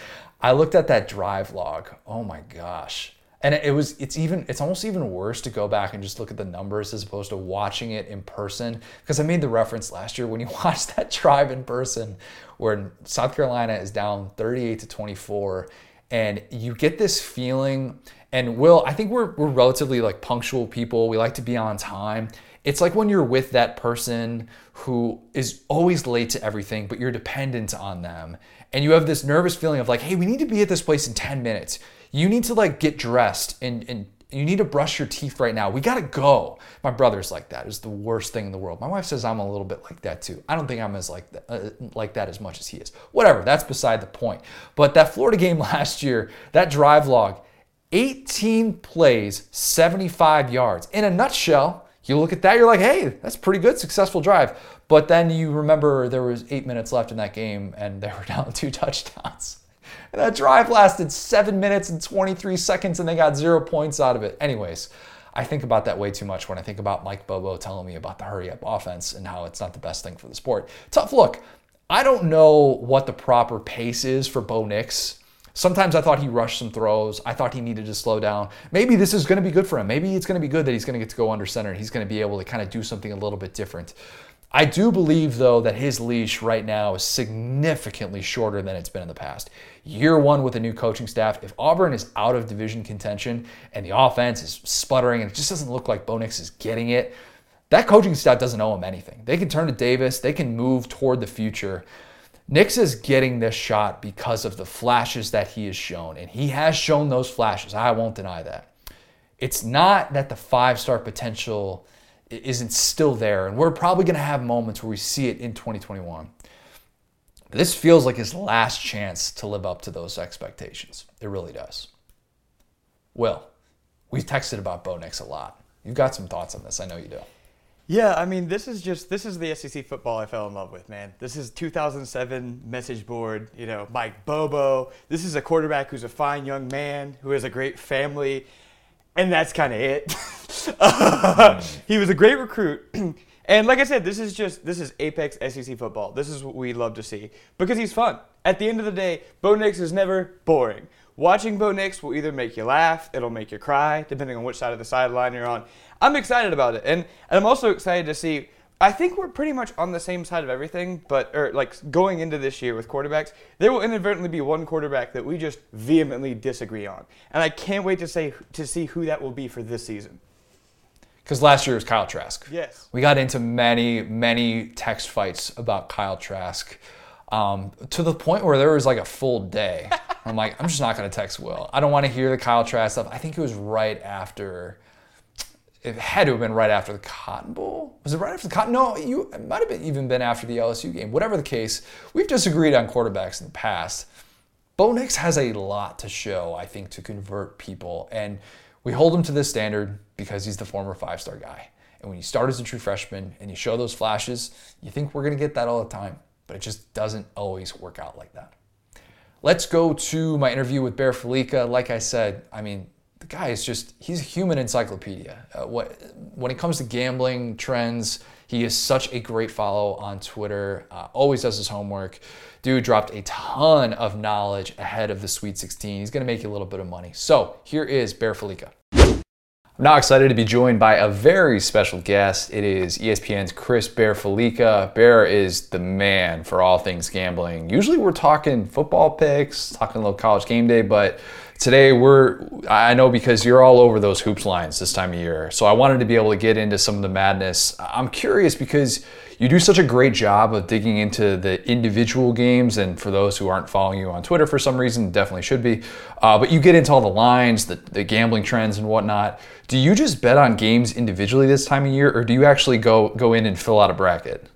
[laughs] I looked at that drive log. Oh my gosh and it was it's even it's almost even worse to go back and just look at the numbers as opposed to watching it in person. Because i made the reference last year when you [laughs] watch that drive in person where south carolina is down 38 to 24 and you get this feeling and will i think we're, we're relatively like punctual people. We like to be on time. It's like when you're with that person who is always late to everything but you're dependent on them. And you have this nervous feeling of like hey we need to be at this place in 10 minutes you need to like get dressed and and You need to brush your teeth right now. We got to go. My brother's like that. It's the worst thing in the world. My wife says I'm a little bit like that too. I don't think I'm as like that, uh, like that as much as he is. Whatever, that's beside the point. But that Florida game [laughs] last year, that drive log, 18 plays, 75 yards. In a nutshell, you look at that, you're like, hey, that's pretty good, successful drive. But then you remember there was eight minutes left in that game and [laughs] they were down two touchdowns. And that drive lasted seven minutes and 23 seconds and they got zero points out of it. Anyways, I think about that way too much when I think about Mike Bobo telling me about the hurry up offense and how it's not the best thing for the sport. Tough look. I don't know what the proper pace is for Bo Nix. Sometimes I thought he rushed some throws. I thought he needed to slow down. Maybe this is going to be good for him. Maybe it's going to be good that he's going to get to go under center and he's going to be able to kind of do something a little bit different. I do believe, though, that his leash right now is significantly shorter than it's been in the past. Year one with a new coaching staff, if Auburn is out of division contention and the offense is sputtering and it just doesn't look like Bo Nix is getting it, that coaching staff doesn't owe him anything. They can turn to Davis, they can move toward the future. Nix is getting this shot because of the flashes that he has shown, and he has shown those flashes. I won't deny that. It's not that the five star potential isn't still there. And we're probably going to have moments where we see it in 2021. This feels like his last chance to live up to those expectations. It really does. Will, we've texted about Bo Nix a lot. You've got some thoughts on this. I know you do. Yeah, I mean, this is just this is the SEC football I fell in love with, man. This is 2007 message board. You know, Mike Bobo. This is a quarterback who's a fine young man who has a great family, and that's kind of it. [laughs] Hmm. he was a great recruit. And like I said, this is just this is apex SEC football. This is what we love to see because he's fun. At the end of the day, Bo Nix is never boring. Watching Bo Nix will either make you laugh, it'll make you cry, depending on which side of the sideline you're on. I'm excited about it, and, and I'm also excited to see I think we're pretty much on the same side of everything, but or like going into this year with quarterbacks, there will inadvertently be one quarterback that we just vehemently disagree on, and I can't wait to say to see who that will be for this season. Because last year was Kyle Trask. Yes. We got into many, many text fights about Kyle Trask um, to the point where there was like a full day. [laughs] I'm like, I'm just not going to text Will. I don't want to hear the Kyle Trask stuff. I think it was right after. It had to have been right after the Cotton Bowl. Was it right after the Cotton? No, you. It might have been even been after the LSU game. Whatever the case, we've disagreed on quarterbacks in the past. Bo Nix has a lot to show, I think, to convert people, and we hold him to this standard because he's the former five star guy. And when you start as a true freshman and you show those flashes, you think we're going to get that all the time, but it just doesn't always work out like that. Let's go to my interview with Bear Fallica. Like I said, I mean, the guy is just, he's a human encyclopedia. Uh, what, when it comes to gambling trends, he is such a great follow on Twitter, uh, always does his homework. Dude dropped a ton of knowledge ahead of the Sweet 16. He's going to make you a little bit of money. So here is Bear Fallica. I'm now excited to be joined by a very special guest. It is ESPN's Chris Bear Fallica. Bear is the man for all things gambling. Usually we're talking football picks, talking a little college game day, but today we're, I know because you're all over those hoops lines this time of year. So I wanted to be able to get into some of the madness. I'm curious because you do such a great job of digging into the individual games. And for those who aren't following you on Twitter for some reason, definitely should be. Uh, but you get into all the lines, the, the gambling trends, and whatnot. Do you just bet on games individually this time of year, or do you actually go go in and fill out a bracket?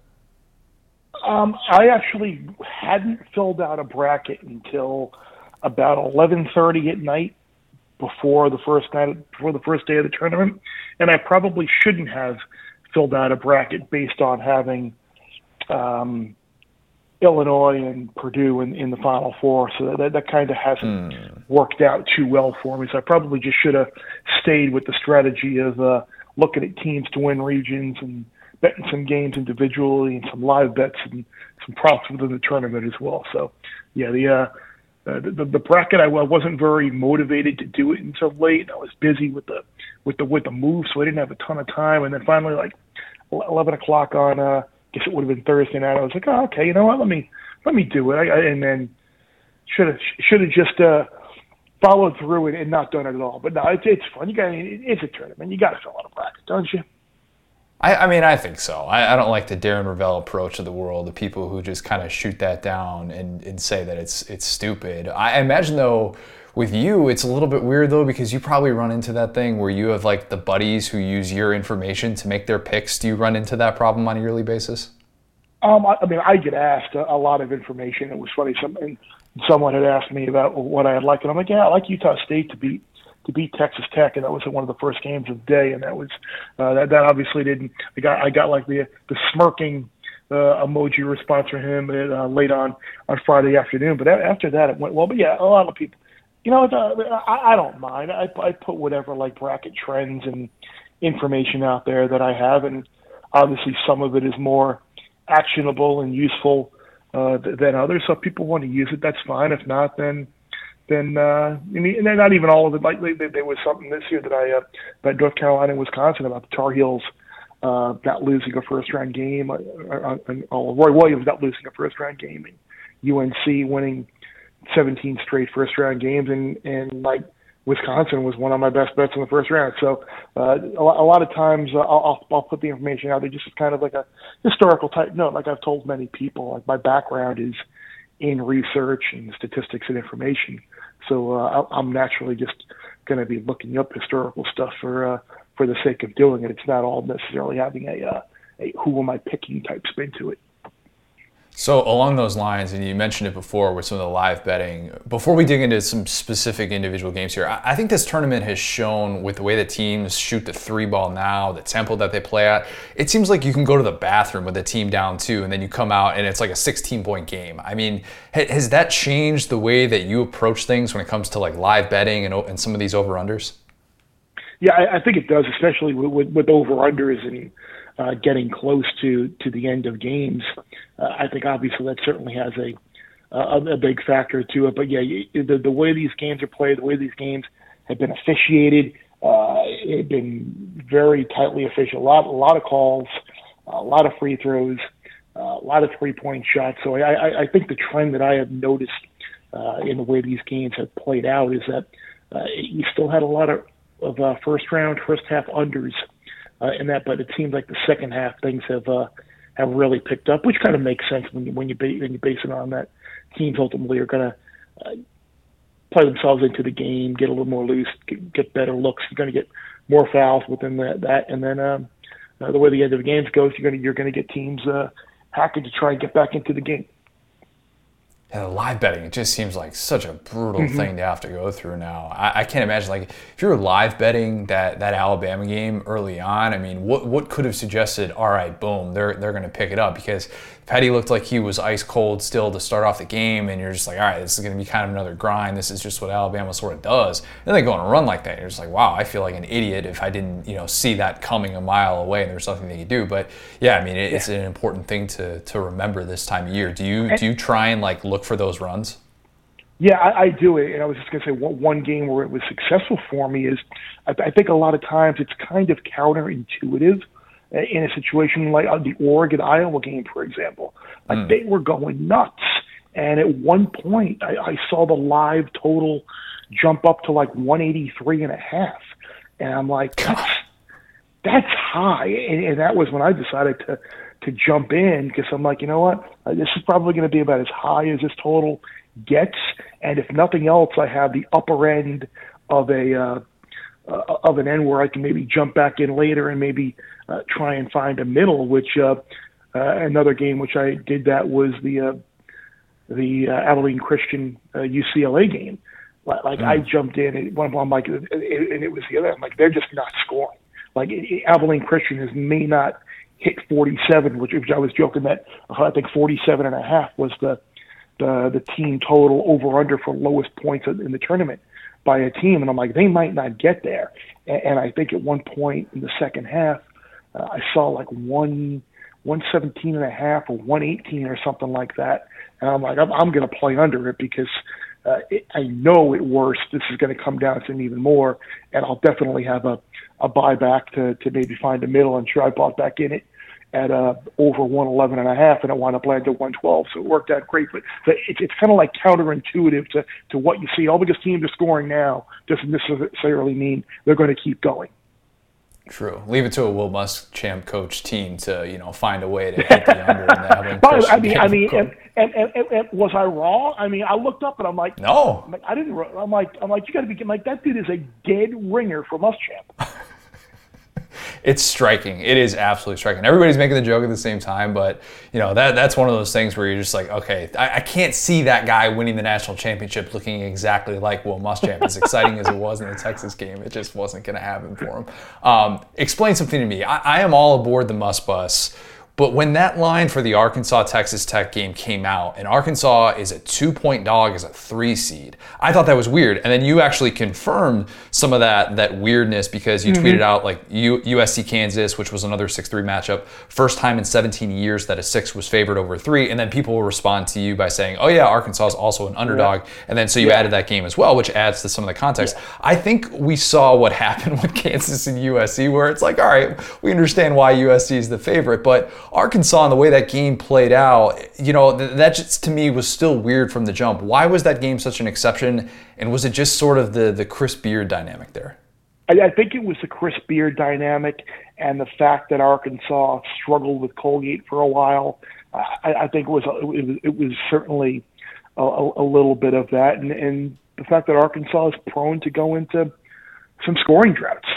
Um, I actually hadn't filled out a bracket until about 11:30 at night before the first night before the first day of the tournament, and I probably shouldn't have filled out a bracket based on having um, Illinois and Purdue in, in the Final Four. So that, that kind of hasn't mm. worked out too well for me. So I probably just should have stayed with the strategy of uh, looking at teams to win regions and betting some games individually and some live bets and some props within the tournament as well. So yeah, the uh, uh, the, the bracket I wasn't very motivated to do it until late. I was busy with the with the with the move, so I didn't have a ton of time. And then finally, like eleven o'clock on, uh, I guess it would have been Thursday night. I was like, oh, okay, you know what? Let me let me do it. I, I, and then should have should have just uh, followed through and, and not done it at all. But no, it's it's fun. You got it's a tournament. You got to fill out a bracket, don't you? I, I mean, I think so. I, I, don't like the Darren Rovell approach of the world, the people who just kind of shoot that down and, and say that it's it's stupid. I imagine though, With you, it's a little bit weird though because you probably run into that thing where you have like the buddies who use your information to make their picks. Do you run into that problem on a yearly basis? Um, I, I mean, I get asked a, a lot of information. It was funny. Some, someone had asked me about what I had liked, and I'm like, yeah, I like Utah State to beat to beat Texas Tech, and that was one of the first games of the day, and that was uh, that that obviously didn't. I got I got like the the smirking uh, emoji response from him uh, late on on Friday afternoon, but after that it went well. But yeah, a lot of people, you know, I, I don't mind. I I put whatever like bracket trends and information out there that I have, and obviously some of it is more actionable and useful uh, than others. So if people want to use it, that's fine. If not, then then uh, and they're not even all of it. Like there was something this year that I uh, about North Carolina and Wisconsin about the Tar Heels uh, not losing a first round game, uh, and, oh, Roy Williams not losing a first round game, and UNC winning 17 straight first round games, and and like Wisconsin was one of my best bets in the first round. So uh, a, a lot of times uh, I'll, I'll put the information out there just as kind of like a historical type note. Like I've told many people, like my background is in research and statistics and information. So uh, I'm naturally just going to be looking up historical stuff for uh, for the sake of doing it. It's not all necessarily having a, uh, a who am I picking type spin to it. So along those lines, and you mentioned it before with some of the live betting. Before we dig into some specific individual games here, I think this tournament has shown with the way the teams shoot the three ball now, the tempo that they play at. It seems like you can go to the bathroom with a team down two, and then you come out and it's like a 16 point game. I mean, has that changed the way that you approach things when it comes to like live betting and, and some of these over unders? Yeah, I, I, think it does, especially with, with, with over unders and uh, getting close to to the end of games. Uh, I think obviously that certainly has a, a a big factor to it. But yeah, the the way these games are played, the way these games have been officiated, uh, it's been very tightly official. A lot a lot of calls, a lot of free throws, uh, a lot of three point shots. So I, I, I think the trend that I have noticed uh, in the way these games have played out is that uh, you still had a lot of of uh, first round, first half unders uh, in that. But it seems like the second half things have uh, have really picked up, which kind of makes sense when you when you when you base it on that teams ultimately are going to uh, play themselves into the game, get a little more loose, get, get better looks. You're going to get more fouls within that, that and then um, uh, the way the end of the games goes, you're going to you're going to get teams uh, hacking to try and get back into the game and the live betting, it just seems like such a brutal mm-hmm. thing to have to go through now. I, I, can't imagine like if you were live betting that that Alabama game early on. I mean, what what could have suggested? All right, boom, they're they're going to pick it up because Petty looked like he was ice cold still to start off the game, and you're just like, all right, this is going to be kind of another grind. This is just what Alabama sort of does. And they go on a run like that. You're just like, wow, I feel like an idiot if I didn't, you know, see that coming a mile away and there's nothing they could do. But yeah, I mean, it, yeah. it's an important thing to to remember this time of year. Do you do you try and like look for those runs? Yeah, I, I do it, and I was just going to say one, one game where it was successful for me is I, I think a lot of times it's kind of counterintuitive in a situation like uh, the Oregon Iowa game, for example. Like mm. they were going nuts. And at one point, I, I saw the live total jump up to like 183 and a half. And I'm like, that's, that's high. And, and that was when I decided to, to jump in because I'm like, you know what? Uh, this is probably going to be about as high as this total gets. And if nothing else, I have the upper end of a, uh, uh, of an end where I can maybe jump back in later and maybe uh, try and find a middle. Which uh, uh, another game which I did that was the uh, the uh, Abilene Christian uh, UCLA game. Like, like mm. I jumped in and one I'm like, and it was the other. I'm like, they're just not scoring. Like Abilene Christian is may not hit 47, which, which I was joking that I think 47 and a half was the the the team total over under for lowest points in the tournament by a team, and I'm like, they might not get there. And, and I think at one point in the second half, uh, I saw like one. 117 and a half or 118 or something like that. And I'm like, I'm, I'm going to play under it because uh, it, I know at worst this is going to come down to even more, and I'll definitely have a, a buyback to, to maybe find a middle. And sure, I bought back in it at uh, over 111 and a half, and it wound up landing at 112. So it worked out great. But, but it's, it's kind of like counterintuitive to, to what you see. All because teams are scoring now doesn't necessarily mean they're going to keep going. True. Leave it to a Will Muschamp coach team to you know find a way to [laughs] hit the under in that. I mean, I mean, and, and, and, and, and was I wrong? I mean, I looked up and I'm like, no, I'm like, I didn't. I'm like, I'm like, you got to be I'm like that dude is a dead ringer for Muschamp. [laughs] it's striking. It is absolutely striking. Everybody's making the joke at the same time, but you know that that's one of those things where you're just like, okay, I, I can't see that guy winning the national championship looking exactly like Will Muschamp. As exciting as it was in the Texas game, it just wasn't going to happen for him. Um, explain something to me. I, I am all aboard the Muss Bus but when that line for the Arkansas Texas Tech game came out, and Arkansas is a two point dog as a three seed, I thought that was weird. And then you actually confirmed some of that that weirdness because you mm-hmm. tweeted out like U- USC Kansas, which was another 6 3 matchup, first time in 17 years that a six was favored over three. And then people will respond to you by saying, oh, yeah, Arkansas is also an underdog. Yeah. And then so you yeah. added that game as well, which adds to some of the context. Yeah. I think we saw what [laughs] happened with Kansas and USC, where it's like, all right, we understand why USC is the favorite, but Arkansas and the way that game played out, you know, that just to me was still weird from the jump. Why was that game such an exception? And was it just sort of the the Chris Beard dynamic there? I, think it was the Chris Beard dynamic and the fact that Arkansas struggled with Colgate for a while. Uh, I, I think it was it was, it was certainly a, a little bit of that, and, and the fact that Arkansas is prone to go into some scoring droughts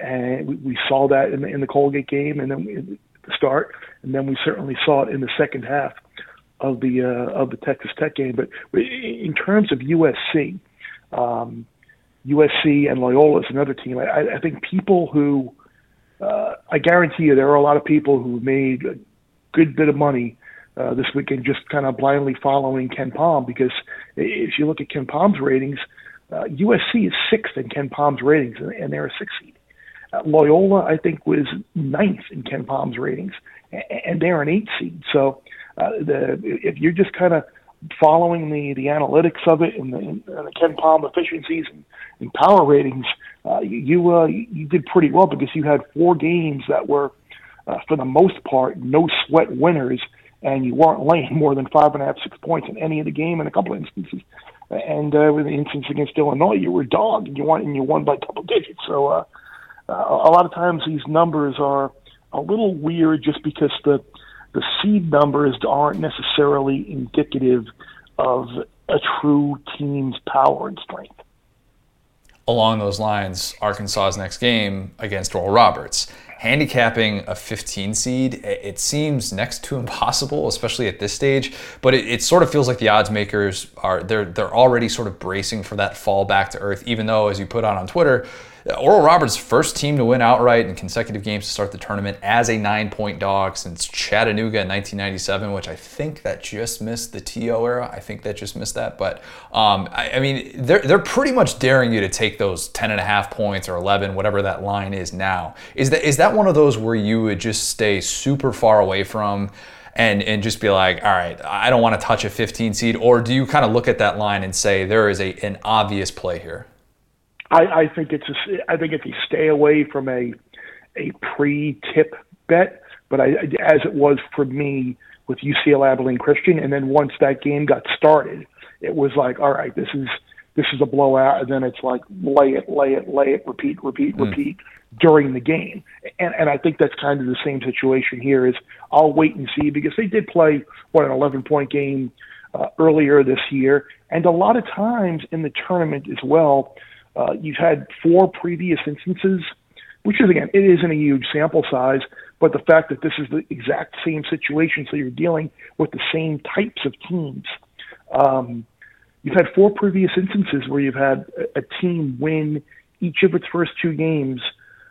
and we, we saw that in the, in the Colgate game, and then the start, and then we certainly saw it in the second half of the uh, of the Texas Tech game. But in terms of USC, um, USC and Loyola is another team. I, I think people who uh, I guarantee you there are a lot of people who made a good bit of money uh, this weekend just kind of blindly following KenPom because if you look at KenPom's ratings, uh, USC is sixth in KenPom's ratings and, and they're a six seed. Loyola, I think, was ninth in KenPom's ratings, and they're an eight seed. So uh, the if you're just kind of following the the analytics of it and the, and the KenPom efficiencies and, and power ratings, uh, you uh, you did pretty well because you had four games that were, uh, for the most part, no sweat winners, and you weren't laying more than five and a half six points in any of the game in a couple of instances. And uh, with the instance against Illinois, you were dog and you won and you won by double digits. So uh, uh, a lot of times these numbers are a little weird just because the the seed numbers aren't necessarily indicative of a true team's power and strength. Along those lines, Arkansas's next game against Oral Roberts. Handicapping a 15 seed, it seems next to impossible, especially at this stage. But it, it, sort of feels like the odds makers are they're they're already sort of bracing for that fall back to earth. Even though, as you put on on Twitter, Oral Roberts' first team to win outright in consecutive games to start the tournament as a nine point dog since Chattanooga in 1997, which I think that just missed the TO era. I think that just missed that. But um, I, I, mean, they're, they're pretty much daring you to take those 10 and a half points or 11, whatever that line is now. Is that, is that one of those where you would just stay super far away from? and and just be like, all right, I don't want to touch a 15 seed, or do you kind of look at that line and say there is a an obvious play here? I, I think it's a, I think if you stay away from a a pre-tip bet, but I, as it was for me with UCLA Abilene Christian, and then once that game got started, it was like, all right, this is this is a blowout, and then it's like lay it, lay it, lay it, repeat, repeat, mm. repeat during the game, and and I think that's kind of the same situation here. Is I'll wait and see because they did play what an 11 point game uh, earlier this year, and a lot of times in the tournament as well uh, you've had four previous instances, which is, again, it isn't a huge sample size, but the fact that this is the exact same situation, so you're dealing with the same types of teams. Um, you've had four previous instances where you've had a, team win each of its first two games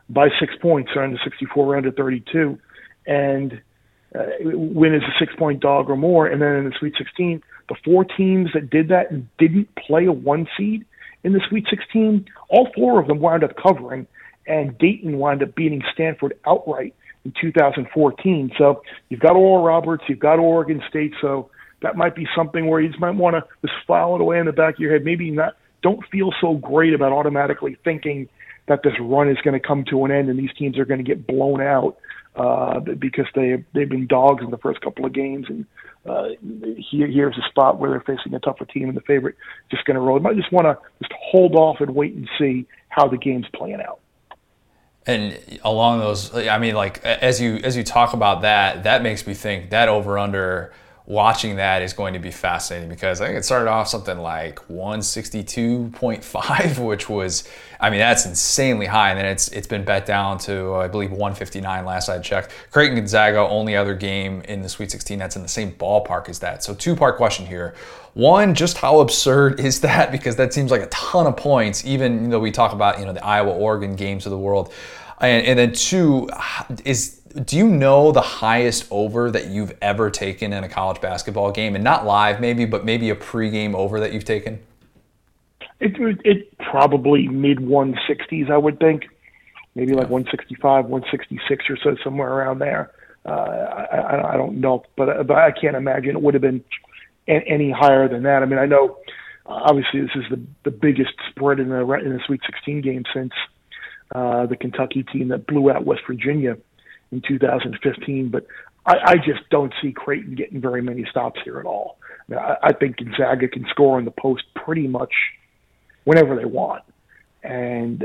by six points around the 64 round of 32, and uh, win as a six point dog or more. And then in the Sweet 16, the four teams that did that and didn't play a one seed in the Sweet 16. All four of them wound up covering, and Dayton wound up beating Stanford outright in 2014. So you've got Oral Roberts, you've got Oregon State. So that might be something where you just might want to just file it away in the back of your head. Maybe not. Don't feel so great about automatically thinking that this run is going to come to an end and these teams are going to get blown out uh, because they they've been dogs in the first couple of games and uh, here, here's a spot where they're facing a tougher team and the favorite just going to roll. I just want to just hold off and wait and see how the game's playing out. And along those, I mean, like as you as you talk about that, that makes me think that over under watching that is going to be fascinating because I think it started off something like 162.5, [laughs] which was, I mean, that's insanely high. And then it's it's been bet down to, I believe, 159 last I checked. Creighton Gonzaga, only other game in the Sweet 16 that's in the same ballpark as that. So, two part question here. One, just how absurd [laughs] is that? Because that seems like a ton of points, even though we talk about, you know, the Iowa Oregon games of the world. And, and then two, is do you know the highest over that you've ever taken in a college basketball game, and not live maybe, but maybe a pregame over that you've taken? It it probably mid 160s, I would think, maybe like 165, 166 or so, somewhere around there. Uh, I, I don't know, but but I can't imagine it would have been any higher than that. I mean, I know obviously this is the the biggest spread in the in the Sweet 16 game since uh, the Kentucky team that blew out West Virginia in 2015. But I, I just don't see Creighton getting very many stops here at all. I, mean, I, I think Gonzaga can score on the post pretty much whenever they want. And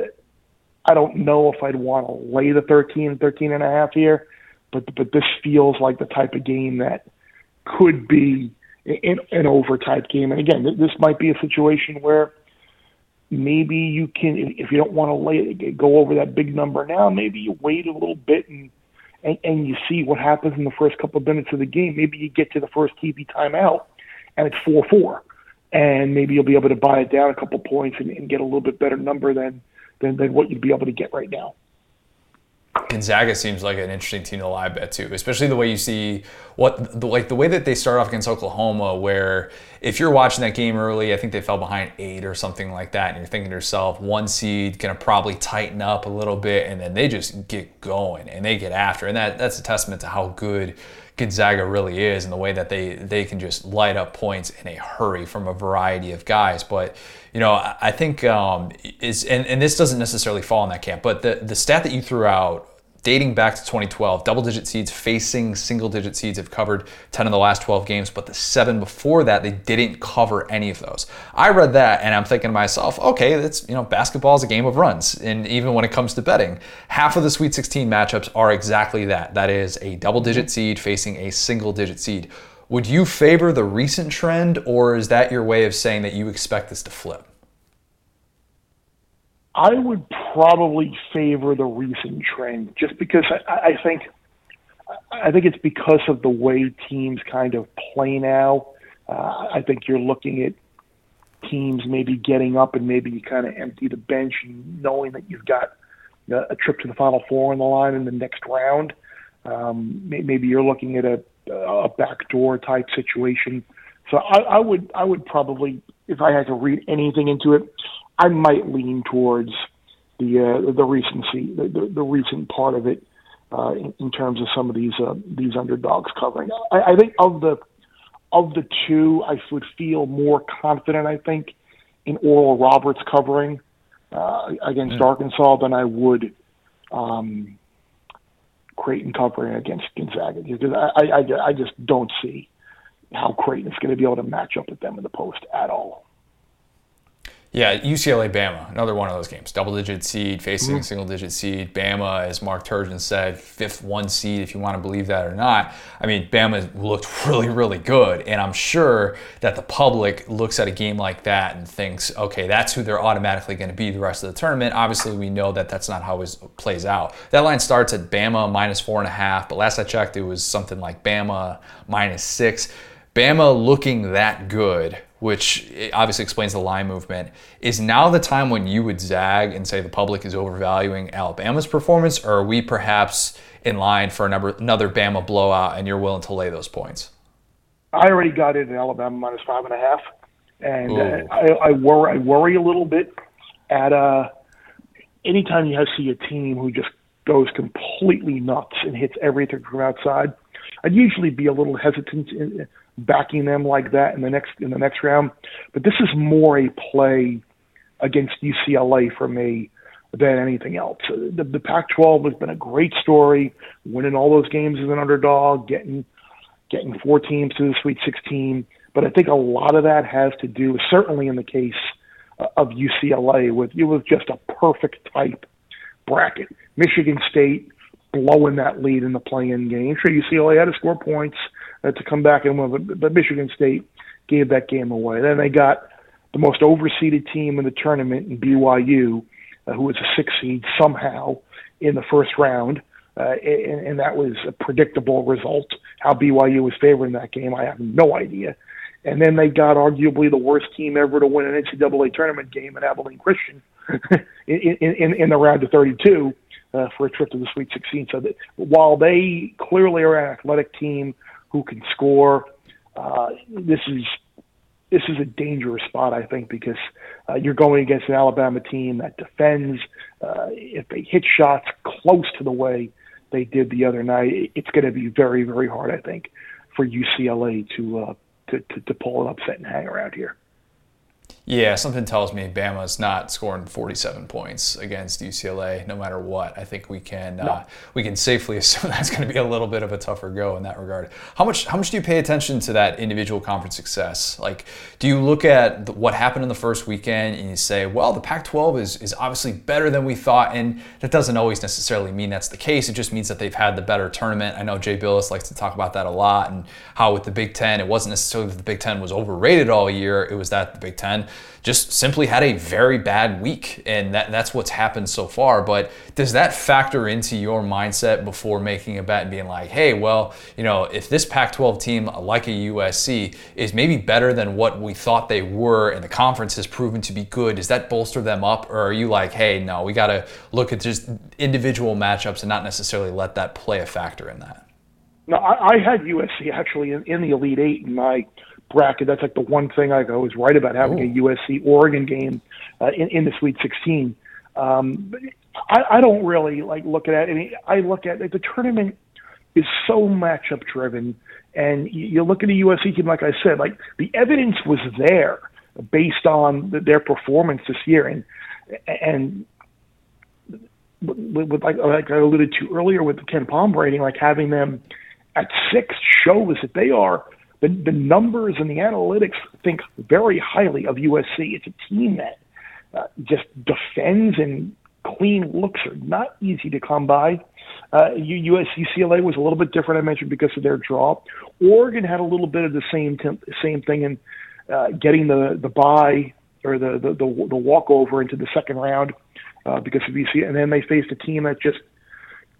I don't know if I'd want to lay the 13, 13 and a half here, but but this feels like the type of game that could be an, an over type game. And again, this might be a situation where maybe you can, if you don't want to lay go over that big number now, maybe you wait a little bit and and, and you see what happens in the first couple of minutes of the game. Maybe you get to the first TV timeout and it's 4 4. And maybe you'll be able to buy it down a couple points and, and get a little bit better number than, than, than what you'd be able to get right now. Gonzaga seems like an interesting team to live bet too, especially the way you see what the, like the way that they start off against Oklahoma, where if you're watching that game early, I think they fell behind eight or something like that, and you're thinking to yourself, one seed gonna probably tighten up a little bit, and then they just get going and they get after, and that that's a testament to how good Gonzaga really is and the way that they they can just light up points in a hurry from a variety of guys. But you know, I think um, is and, and this doesn't necessarily fall in that camp, but the the stat that you threw out dating back to 2012. Double digit seeds facing single digit seeds have covered 10 of the last 12 games, but the seven before that, they didn't cover any of those. I read that and I'm thinking to myself, okay, that's, you know, basketball is a game of runs. And even when it comes to betting, half of the Sweet 16 matchups are exactly that. That is a double digit seed facing a single digit seed. Would you favor the recent trend, or is that your way of saying that you expect this to flip? I would probably favor the recent trend just because I, I think I think it's because of the way teams kind of play now. Uh, I think you're looking at teams maybe getting up and maybe you kind of empty the bench and knowing that you've got a trip to the Final Four on the line in the next round. Um, maybe you're looking at a, a backdoor type situation. So I, I would I would probably, if I had to read anything into it, I might lean towards the uh, the recency, the, the, the recent part of it uh, in, in terms of some of these uh, these underdogs covering. I, I think of the of the two, I would feel more confident. I think in Oral Roberts covering uh, against mm. Arkansas than I would um, Creighton covering against Gonzaga because I, I, I just don't see how Creighton is going to be able to match up with them in the post at all. Yeah, UCLA Bama, another one of those games. Double digit seed facing mm-hmm. single digit seed. Bama, as Mark Turgeon said, fifth one seed, if you want to believe that or not. I mean, Bama looked [laughs] really, really good. And I'm sure that the public looks at a game like that and thinks, okay, that's who they're automatically going to be the rest of the tournament. Obviously, we know that that's not how it plays out. That line starts at Bama minus four and a half, but last I checked, it was something like Bama minus six. Bama looking that good which obviously explains the line movement, is now the time when you would zag and say the public is overvaluing Alabama's performance, or are we perhaps in line for another, another Bama blowout and you're willing to lay those points? I already got it in Alabama minus five and a half, and uh, I, I worry. I worry a little bit at uh, anytime you have see a team who just goes completely nuts and hits everything from outside. I'd usually be a little hesitant in, backing them like that in the next in the next round. But this is more a play against UCLA for me than anything else. The, the Pac-12 has been a great story, winning all those games as an underdog, getting getting four teams to the Sweet 16. But I think a lot of that has to do, certainly in the case of UCLA, with it was just a perfect type bracket. Michigan State blowing that lead in the play-in game. Sure, UCLA had to score points to come back and win, but, but Michigan State gave that game away. Then they got the most overseeded team in the tournament in BYU, uh, who was a six seed somehow in the first round. Uh, and, and that was a predictable result. How BYU was favored in that game, I have no idea. And then they got arguably the worst team ever to win an NCAA tournament game at Abilene Christian [laughs] in, in, in the round of 32 uh, for a trip to the Sweet 16. So that while they clearly are an athletic team who can score, uh, this is this is a dangerous spot, I think, because uh, you're going against an Alabama team that defends. Uh, if they hit shots close to the way they did the other night, it's going to be very, very hard, I think, for UCLA to, uh, to, to to pull an upset and hang around here. Yeah, something tells me Bama's not scoring 47 points against UCLA, no matter what. I think we can no. uh, we can safely [laughs] assume that's going to be a little bit of a tougher go in that regard. How much how much do you pay attention to that individual conference success? Like, do you look at the, what happened in the first weekend and you say, well, the Pac-12 is is obviously better than we thought, and that doesn't always necessarily mean that's the case. It just means that they've had the better tournament. I know Jay Bilas likes to talk about that a lot, and how with the Big Ten, it wasn't necessarily that the Big Ten was overrated all year. It was that the Big Ten just simply had a very bad week, and that, that's what's happened so far. But does that factor into your mindset before making a bet and being like, hey, well, you know, if this Pac 12 team, like a USC, is maybe better than what we thought they were, and the conference has proven to be good, does that bolster them up? Or are you like, hey, no, we got to look at just individual matchups and not necessarily let that play a factor in that? No, I, I had USC actually in, in the Elite Eight, and I bracket. That's like the one thing I was right about having Ooh. a USC Oregon game uh, in, in the Sweet 16. Um, I, I don't really like look at it. I mean, I look at like, the tournament is so matchup driven, and you, you look at a USC team. Like I said, like the evidence was there based on the, their performance this year, and and with, with like like I alluded to earlier with the KenPom rating, like having them at six shows that they are the, the numbers and the analytics think very highly of USC. It's a team that uh, just defends and clean looks are not easy to come by. Uh, USC CLA was a little bit different, I mentioned, because of their draw. Oregon had a little bit of the same t- same thing in uh, getting the the buy or the the, the, the walkover into the second round uh, because of UC, and then they faced a team that just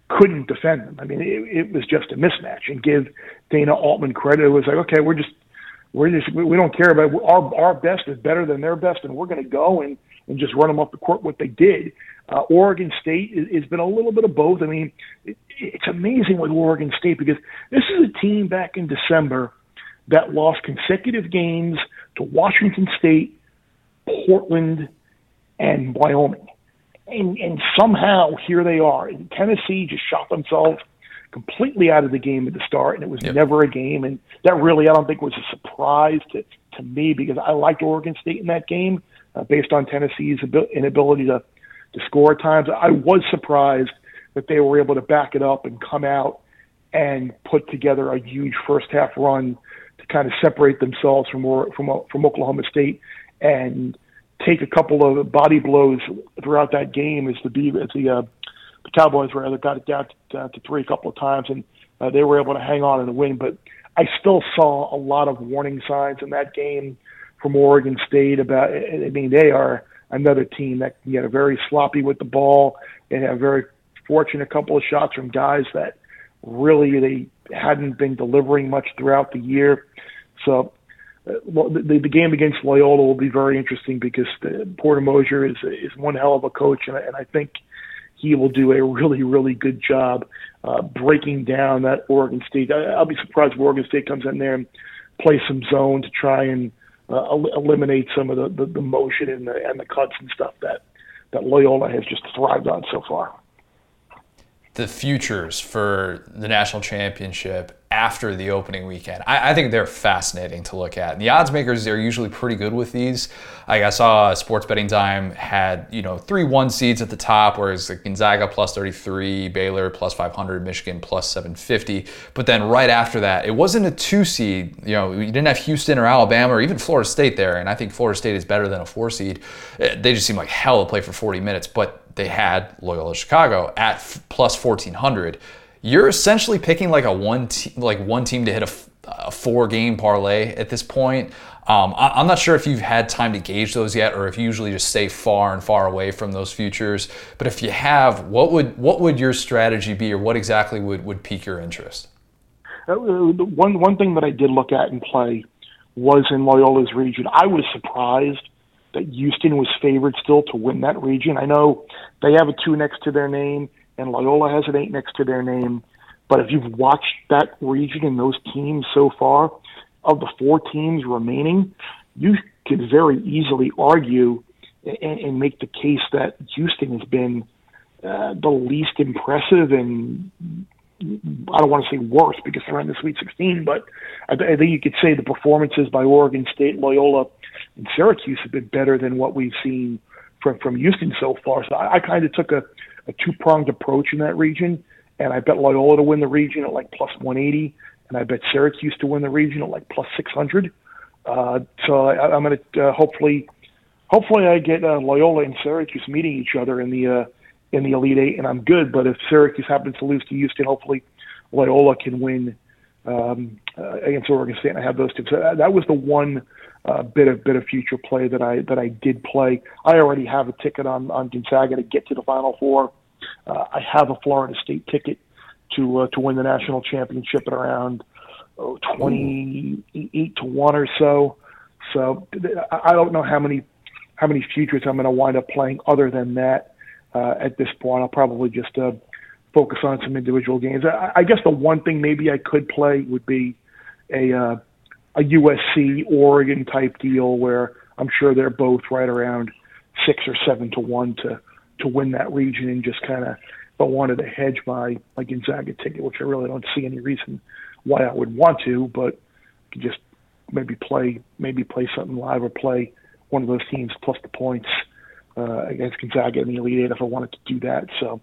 couldn't defend them. I mean, it, it was just a mismatch. And give Dana Altman credit. It was like, okay, we're just we're just we don't care about our our best is better than their best, and we're going to go and and just run them off the court. What they did. Uh, Oregon State has been a little bit of both. I mean, it, it's amazing with Oregon State because this is a team back in December that lost consecutive games to Washington State, Portland, and Wyoming and and somehow here they are. And Tennessee just shot themselves completely out of the game at the start, and it was yep. never a game. And that really, I don't think, was a surprise to to me because I liked Oregon State in that game uh, based on Tennessee's inability to to score at times. I was surprised that they were able to back it up and come out and put together a huge first half run to kind of separate themselves from from from Oklahoma State and take a couple of body blows throughout that game as the as the uh, the Cowboys were they got it down to, down to three a couple of times and uh, they were able to hang on and win. But I still saw a lot of warning signs in that game from Oregon State about. I mean, they are another team that can get very sloppy with the ball and have very fortunate couple of shots from guys that really they hadn't been delivering much throughout the year. So the, the game against Loyola will be very interesting because the, Porter Moser is is one hell of a coach, and, and I think he will do a really really good job uh, breaking down that Oregon State. I, I'll be surprised if Oregon State comes in there and plays some zone to try and uh, el- eliminate some of the, the, the motion and the and the cuts and stuff that that Loyola has just thrived on so far. The futures for the national championship after the opening weekend. I, I, think they're fascinating to look at. And the odds makers are usually pretty good with these. Like I saw Sports Betting Time had you know three one seeds at the top, whereas Gonzaga plus 33, Baylor plus 500, Michigan plus 750. But then right after that, it wasn't a two seed. You know, you didn't have Houston or Alabama or even Florida State there, and I think Florida State is better than a four seed. Eh, they just seem like hell to play for 40 minutes, but they had Loyola Chicago at plus 1400 you're essentially picking like a one like one team to hit a a four game parlay at this point. Um, I, am not sure if you've had time to gauge those yet, or if you usually just stay far and far away from those futures. But if you have, what would what would your strategy be, or what exactly would, would pique your interest? Uh, one one thing that I did look at and play was in Loyola's region. I was surprised that Houston was favored still to win that region. I know they have a two next to their name, and Loyola has an eight next to their name. But if you've watched that region and those teams so far, of the four teams remaining, you could very easily argue and, and make the case that Houston has been uh, the least impressive and I don't want to say worse because they're in the Sweet 16, but I, think you could say the performances by Oregon State, Loyola, and Syracuse have been better than what we've seen from from Houston so far. So I, I kind of took a, a two pronged approach in that region, and I bet Loyola to win the region at like plus 180, and I bet Syracuse to win the region at like plus 600. Uh, so I, I'm going to uh, hopefully, hopefully I get uh, Loyola and Syracuse meeting each other in the uh, in the Elite Eight, and I'm good. But if Syracuse happens to lose to Houston, hopefully Loyola can win um, uh, against Oregon State. And I have those two. So that, that was the one uh, bit of bit of future play that I that I did play. I already have a ticket on on Gonzaga to get to the Final Four. Uh, I have a Florida State ticket to uh, to win the national championship at around oh, 28 to one or so. So I don't know how many how many futures I'm going to wind up playing other than that uh, at this point. I'll probably just uh, focus on some individual games. I, I guess the one thing maybe I could play would be a uh, a USC Oregon type deal where I'm sure they're both right around six or seven to one to to win that region and just kind of if I wanted to hedge my my Gonzaga ticket, which I really don't see any reason why I would want to, but could just maybe play maybe play something live or play one of those teams plus the points uh, against Gonzaga in the Elite Eight if I wanted to do that. So,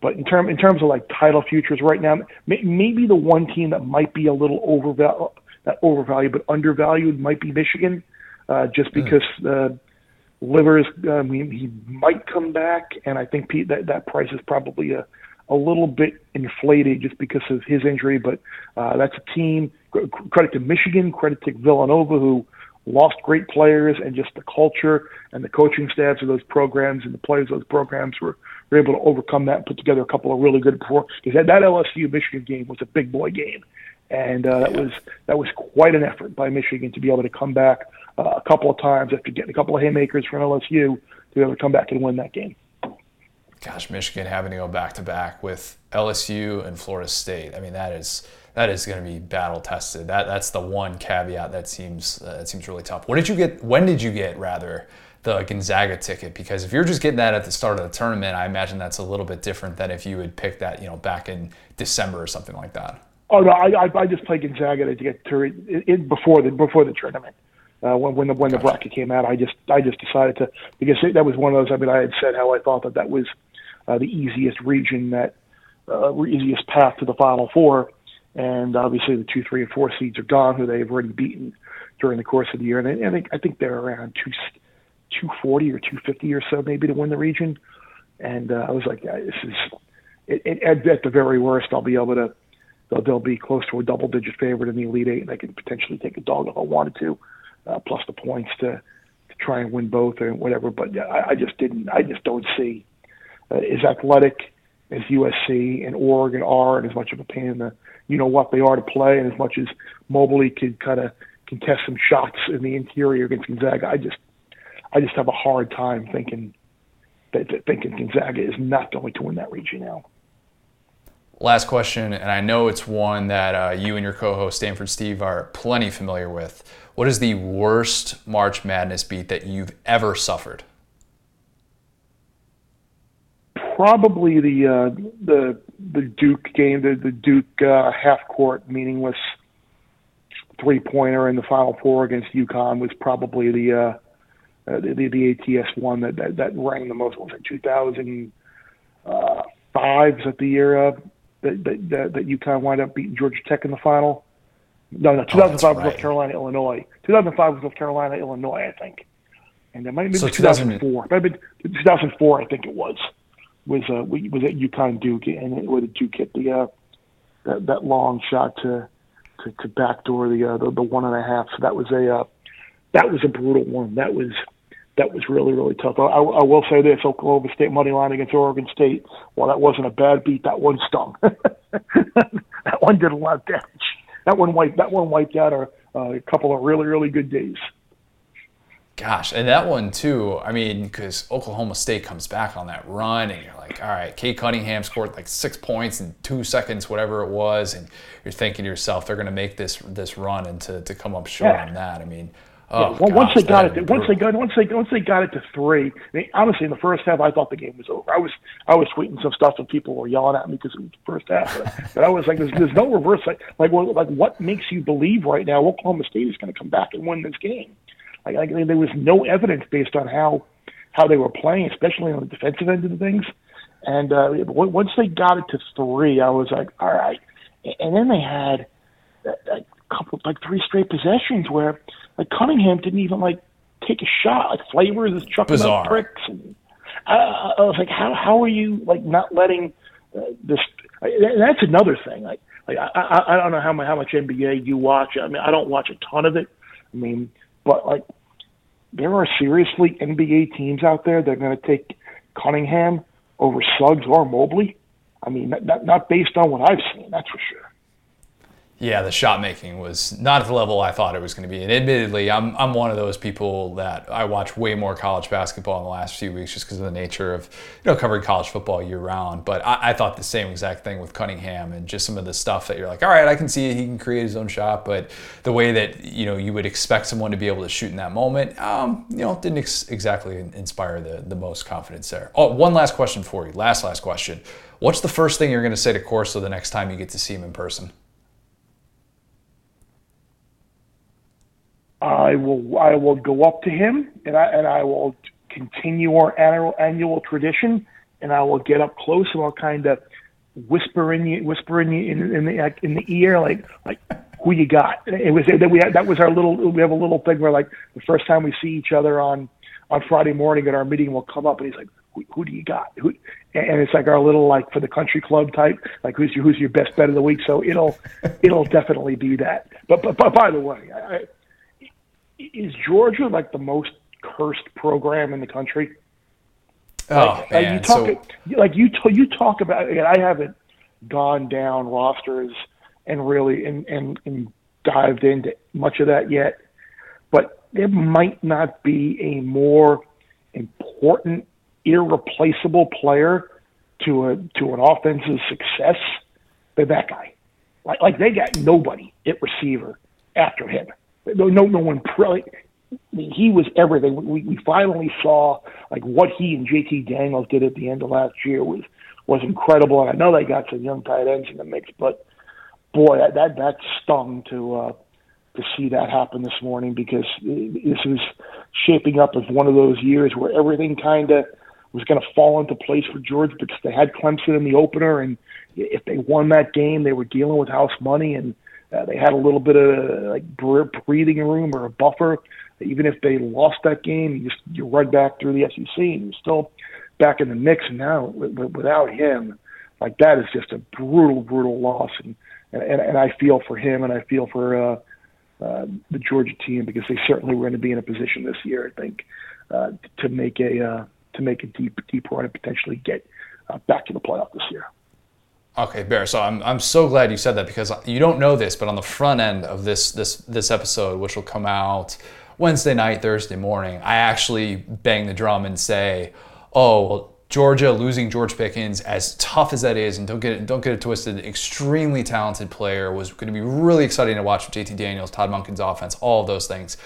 but in term in terms of like title futures right now, may, maybe the one team that might be a little overvalued, not overvalued, but undervalued might be Michigan, uh, just hmm. because uh, Livers, I mean, he might come back, and I think Pete, that that price is probably a a little bit inflated just because of his injury. But uh, that's a team. Credit to Michigan, credit to Villanova, who lost great players and just the culture and the coaching staffs of those programs and the players of those programs were, were able to overcome that and put together a couple of really good performances. Because that, that LSU Michigan game was a big boy game, and uh, that was that was quite an effort by Michigan to be able to come back uh, a couple of times after getting a couple of haymakers from LSU to be able to come back and win that game. Gosh, Michigan having to go back to back with LSU and Florida State. I mean, that is that is going to be battle tested. That that's the one caveat that seems uh, that seems really tough. What did you get? When did you get rather the Gonzaga ticket? Because if you're just getting that at the start of the tournament, I imagine that's a little bit different than if you had picked that you know back in December or something like that. Oh no, I I, just played Gonzaga to get to it, it before the before the tournament. Uh, when when the when the bracket came out, I just I just decided to because that was one of those. I mean, I had said how I thought that that was uh, the easiest region that uh, easiest path to the Final Four and obviously the two, three, and four seeds are gone, who they've already beaten during the course of the year. And I, I think I think they're around two, 240 or 250 or so, maybe to win the region. And uh, I was like, yeah, this is it, it, at, at the very worst, I'll be able to. They'll, they'll be close to a double-digit favorite in the Elite Eight, and I could potentially take a dog if I wanted to, uh, plus the points to to try and win both or whatever. But I, I just didn't. I just don't see uh, as athletic as USC and Oregon are, and as much of a pain in the you know what they are to play, and as much as Mobley could kind of contest some shots in the interior against Gonzaga, I just I just have a hard time thinking that, that thinking Gonzaga is not going to win that region now. Last question, and I know it's one that uh, you and your co-host Stanford Steve are plenty familiar with. What is the worst March Madness beat that you've ever suffered? probably the uh, the the Duke game, the the Duke uh, half court meaningless three pointer in the Final Four against UConn was probably the uh, uh, the, the ATS one that, that that rang the most. What was it 2005? Uh, is that the year uh, that, that that UConn wound up beating Georgia Tech in the final? No, no, 2005 oh, was right. North Carolina, Illinois. 2005 was North Carolina, Illinois, I think. And that might have been so 2004. Might have been 2004, I think it was was uh, was at UConn Duke, and where the Duke hit the uh, that, that long shot to to, to backdoor the, uh, the the one and a half. So that was a uh, that was a brutal one. That was that was really really tough. I, I will say this: Oklahoma State money line against Oregon State. While that wasn't a bad beat, that one stung. [laughs] that one did a lot of damage. That one wiped that one wiped out a, a couple of really really good days. Gosh, and that one too. I mean, because Oklahoma State comes back on that run, and you're like, all right, Cade Cunningham scored like six points in two seconds, whatever it was, and you're thinking to yourself, they're going to make this this run and to, to come up short yeah. on that. I mean, oh, yeah, once they got it, to, once they got once they once they got it to three. I mean, honestly, in the first half, I thought the game was over. I was I was tweeting some stuff, and people were yelling at me because it was the first half. But, [laughs] but I was like, there's, there's no reverse. Like, like, well, like, what makes you believe right now Oklahoma State is going to come back and win this game? Like, like there was no evidence based on how how they were playing, especially on the defensive end of the things. And uh, once they got it to three, I was like, all right. And then they had a couple, like three straight possessions where like Cunningham didn't even like take a shot. Like Flavors is chucking Bizarre. up bricks. I, I was like, how how are you like not letting uh, this? That's another thing. Like, like I, I I don't know how much how much NBA you watch. I mean, I don't watch a ton of it. I mean, but like there are seriously NBA teams out there that are going to take Cunningham over Suggs or Mobley. I mean, not, not based on what I've seen, that's for sure. Yeah, the shot making was not at the level I thought it was going to be. And admittedly, I'm, I'm one of those people that I watch way more college basketball in the last few weeks just because of the nature of you know covering college football year round. But I, I, thought the same exact thing with Cunningham and just some of the stuff that you're like, all right, I can see. He can create his own shot, but the way that you know you would expect someone to be able to shoot in that moment, um, you know, didn't ex- exactly inspire the the most confidence there. Oh, one last question for you. Last last question. What's the first thing you're going to say to Corso the next time you get to see him in person? I will I will go up to him and I and I will continue our annual annual tradition and I will get up close and I'll kind of whisper in you whisper in you in, in the in the ear like like who you got. It was that we had, that was our little we have a little thing where like the first time we see each other on on Friday morning at our meeting we'll come up and he's like who, who do you got? Who, and it's like our little like for the country club type like who's your who's your best bet of the week. So it'll it'll definitely be that. But but, but by the way, I, is Georgia like the most cursed program in the country? Oh like, man! you talk, so... like you t- you talk about. Again, I haven't gone down rosters and really and, and and dived into much of that yet, but there might not be a more important, irreplaceable player to a to an offensive success than that guy. Like like they got nobody at receiver after him no, no, no one. Pre- I mean, he was everything. We, we finally saw like what he and JT Daniels did at the end of last year was was incredible. And I know they got some young tight ends in the mix, but boy, that that, that stung to uh, to see that happen this morning because this is shaping up as one of those years where everything kind of was going to fall into place for George because they had Clemson in the opener, and if they won that game, they were dealing with house money and uh, they had a little bit of like breathing room or a buffer. Even if they lost that game, you just you run back through the SEC and you're still back in the mix. And now without him, like that is just a brutal, brutal loss. And and, and I feel for him and I feel for uh, uh, the Georgia team because they certainly were going to be in a position this year, I think, uh, to make a uh, to make a deep deep run and potentially get uh, back to the playoff this year. Okay, Bear. So I'm, I'm so glad you said that because you don't know this, but on the front end of this this this episode, which will come out Wednesday night, Thursday morning, I actually bang the drum and say, "Oh, well, Georgia losing George Pickens, as tough as that is, and don't get it don't get it twisted, extremely talented player was going to be really exciting to watch with JT Daniels, Todd Monken's offense, all of those things."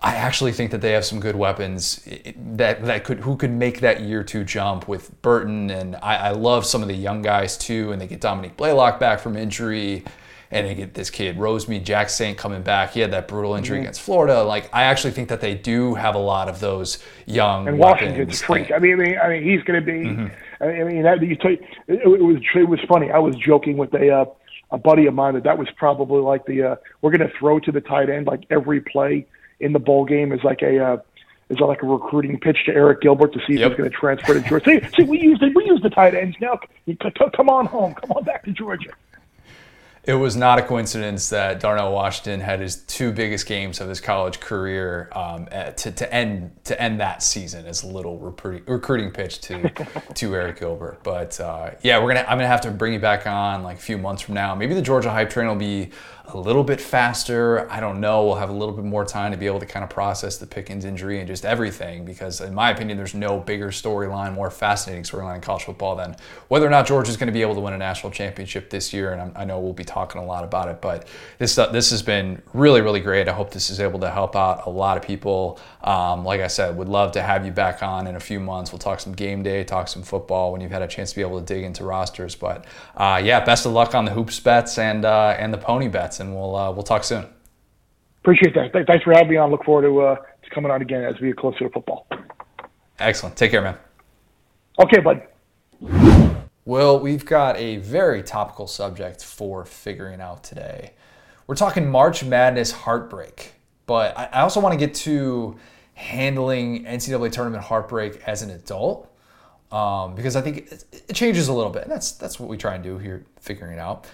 I actually think that they have some good weapons that that could who could make that year two jump with Burton and I, I love some of the young guys too. And they get Dominick Blaylock back from injury, and they get this kid Rosemy-Jacksaint coming back. He had that brutal injury mm-hmm. against Florida. Like I actually think that they do have a lot of those young and Washington's freak. I mean, I mean, I mean, he's going to be. Mm-hmm. I mean, that, you tell, it, it was it was funny. I was joking with a. Uh, a buddy of mine that that was probably like the uh, we're going to throw to the tight end like every play in the bowl game is like a uh, is like a recruiting pitch to Arik Gilbert to see if yep. he's going to transfer to Georgia. see, see, we use the we use the tight ends now. Come on home. Come on back to Georgia. it was not a coincidence that Darnell Washington had his two biggest games of his college career um, to, to end to end that season as a little recruiting, recruiting pitch to [laughs] to Arik Gilbert. But uh, yeah, we're gonna I'm gonna have to bring you back on like a few months from now. Maybe the Georgia hype train will be a little bit faster. I don't know. We'll have a little bit more time to be able to kind of process the Pickens injury and just everything because, in my opinion, there's no bigger storyline, more fascinating storyline in college football than whether or not Georgia is going to be able to win a national championship this year. And i know we'll be talking a lot about it, but this uh, this has been really, really great. I hope this is able to help out a lot of people. Um, like I said, would love to have you back on in a few months. We'll talk some game day, talk some football when you've had a chance to be able to dig into rosters. But uh, yeah, best of luck on the hoops bets and uh, and the pony bets and we'll uh, we'll talk soon. Appreciate that. Thanks for having me on. Look forward to uh, to coming on again as we get closer to football. Excellent. Take care, man. Okay, bud. Well, we've got a very topical subject for figuring out today. We're talking March Madness heartbreak, but I also want to get to handling NCAA tournament heartbreak as an adult um, because I think it, changes a little bit. And that's that's what we try and do here, figuring it out.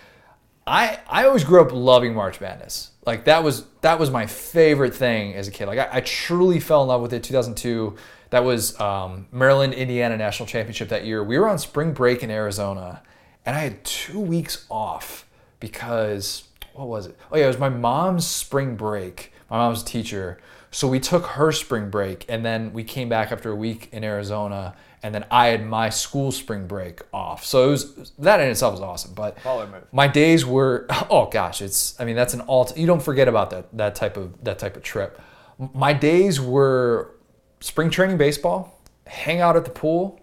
I I always grew up loving March Madness. Like that was that was my favorite thing as a kid. Like I, I truly fell in love with it. 2002. That was um, Maryland Indiana national championship that year. We were on spring break in Arizona, and I had two weeks off because what was it? Oh yeah, it was my mom's spring break. My mom's a teacher, so we took her spring break, and then we came back after a week in Arizona, and then I had my school spring break off. So it was that in itself was awesome. But my days were [laughs] oh gosh, it's I mean that's an all you don't forget about that that type of that type of trip. My days were spring training baseball, hang out at the pool,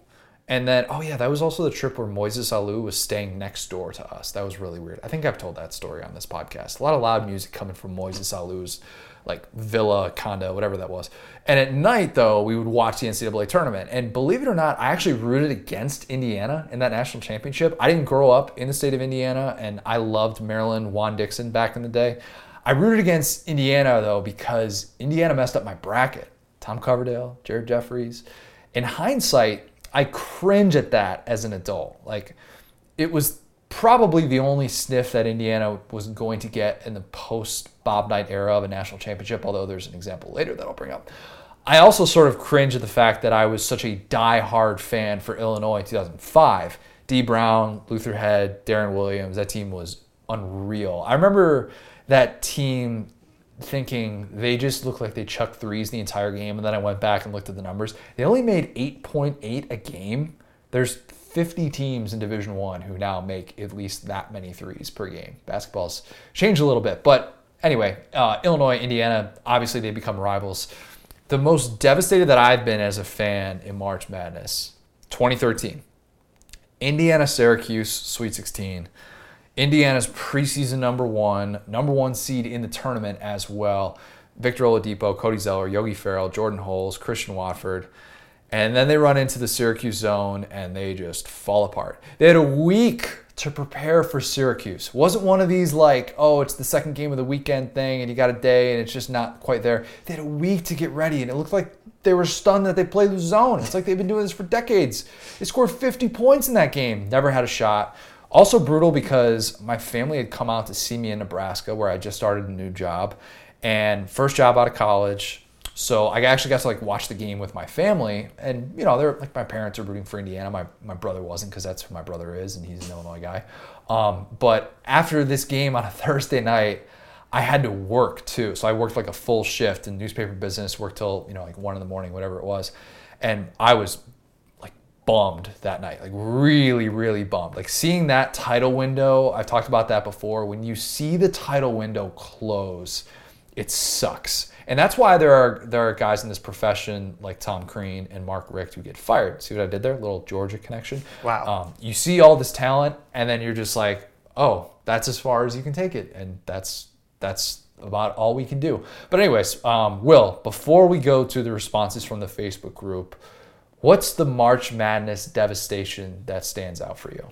and then oh yeah, that was also the trip where Moises Alou was staying next door to us. That was really weird. I think I've told that story on this podcast. A lot of loud music coming from Moises Alou's like villa, condo, whatever that was. And at night, though, we would watch the NCAA tournament. And believe it or not, I actually rooted against Indiana in that national championship. I didn't grow up in the state of Indiana, and I loved Maryland, Juan Dixon back in the day. I rooted against Indiana, though, because Indiana messed up my bracket. Tom Coverdale, Jared Jeffries. In hindsight, I cringe at that as an adult. Like, it was probably the only sniff that Indiana was going to get in the post Bob Knight era of a national championship, although there's an example later that I'll bring up. I also sort of cringe at the fact that I was such a die-hard fan for Illinois in 2005. Dee Brown, Luther Head, Deron Williams, that team was unreal. I remember that team thinking they just looked like they chucked threes the entire game, and then I went back and looked at the numbers. They only made 8.8 a game. There's 50 teams in Division One who now make at least that many threes per game. Basketball's changed a little bit, but anyway, uh, Illinois, Indiana, obviously they become rivals. The most devastated that I've been as a fan in March Madness, 2013, Indiana Syracuse Sweet 16. Indiana's preseason number one, number one seed in the tournament as well. Victor Oladipo, Cody Zeller, Yogi Ferrell, Jordan Hulls, Christian Watford. And then they run into the Syracuse zone and they just fall apart. They had a week to prepare for Syracuse. Wasn't one of these like, oh, it's the second game of the weekend thing and you got a day and it's just not quite there. They had a week to get ready and it looked like they were stunned that they played the zone. It's like they've been doing this for decades. They scored 50 points in that game, never had a shot. Also brutal because my family had come out to see me in Nebraska where I just started a new job and first job out of college so I actually got to like watch the game with my family, and you know, they're like my parents are rooting for Indiana. My my brother wasn't because that's who my brother is, and he's an Illinois guy. Um, but after this game on a [laughs] Thursday night, I had to work too. So I worked like a full shift in newspaper business, worked till you know like one in the morning, whatever it was, and I was like bummed that night, like really, really bummed. Like seeing that title window, I've talked about that before. When you see the title window close, it sucks and that's why there are there are guys in this profession like Tom Crean and Mark Richt who get fired. See what I did there? Little Georgia connection. Wow. Um, you see all this talent, and then you're just like, oh, that's as far as you can take it, and that's that's about all we can do. But anyways, um, Will, before we go to the responses from the Facebook group, what's the March Madness devastation that stands out for you?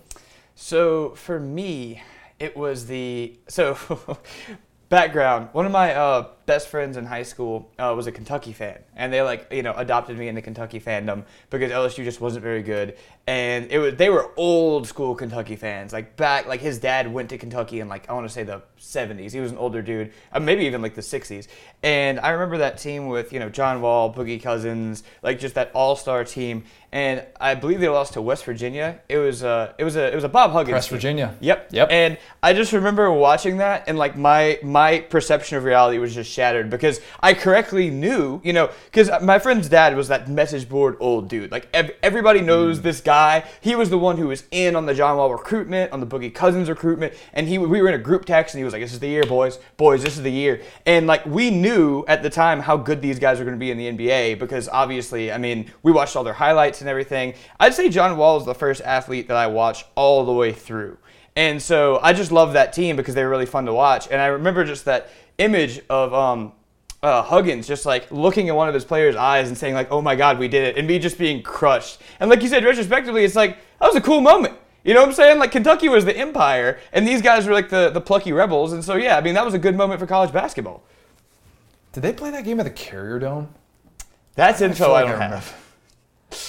So for me, it was the so [laughs] background. One of my uh, best friends in high school uh, was a Kentucky fan, and they like you know adopted me into Kentucky fandom because LSU just wasn't very good, and it was they were old school Kentucky fans, like back like his dad went to Kentucky in like I want to say the 70s. He was an older dude, uh, maybe even like the 60s, and I remember that team with you know John Wall, Boogie Cousins, like just that all star team, and I believe they lost to West Virginia. It was uh, it was a it was a Bob Huggins. West. Virginia. Yep. Yep. And I just remember watching that and like my my perception of reality was just shattered because I correctly knew, you know, because my friend's dad was that message board old dude. Like ev- everybody knows mm. this guy. He was the one who was in on the John Wall recruitment, on the Boogie Cousins recruitment, and he we were in a group text and he was like, "This is the year, boys, boys, this is the year." And like we knew at the time how good these guys were going to be in the NBA because obviously, I mean, we watched all their highlights and everything. I'd say John Wall is the first athlete that I watched all the way through. And so I just love that team because they were really fun to watch. And I remember just that image of um, uh, Huggins just like looking at one of his players' eyes and saying like, "Oh my God, we did it," and me just being crushed. And like you said, retrospectively, it's like that was a cool moment. You know what I'm saying? Like Kentucky was the empire, and these guys were like the the plucky rebels. And so yeah, I mean that was a good moment for college basketball. Did they play that game at the Carrier Dome? That's info I, don't I have.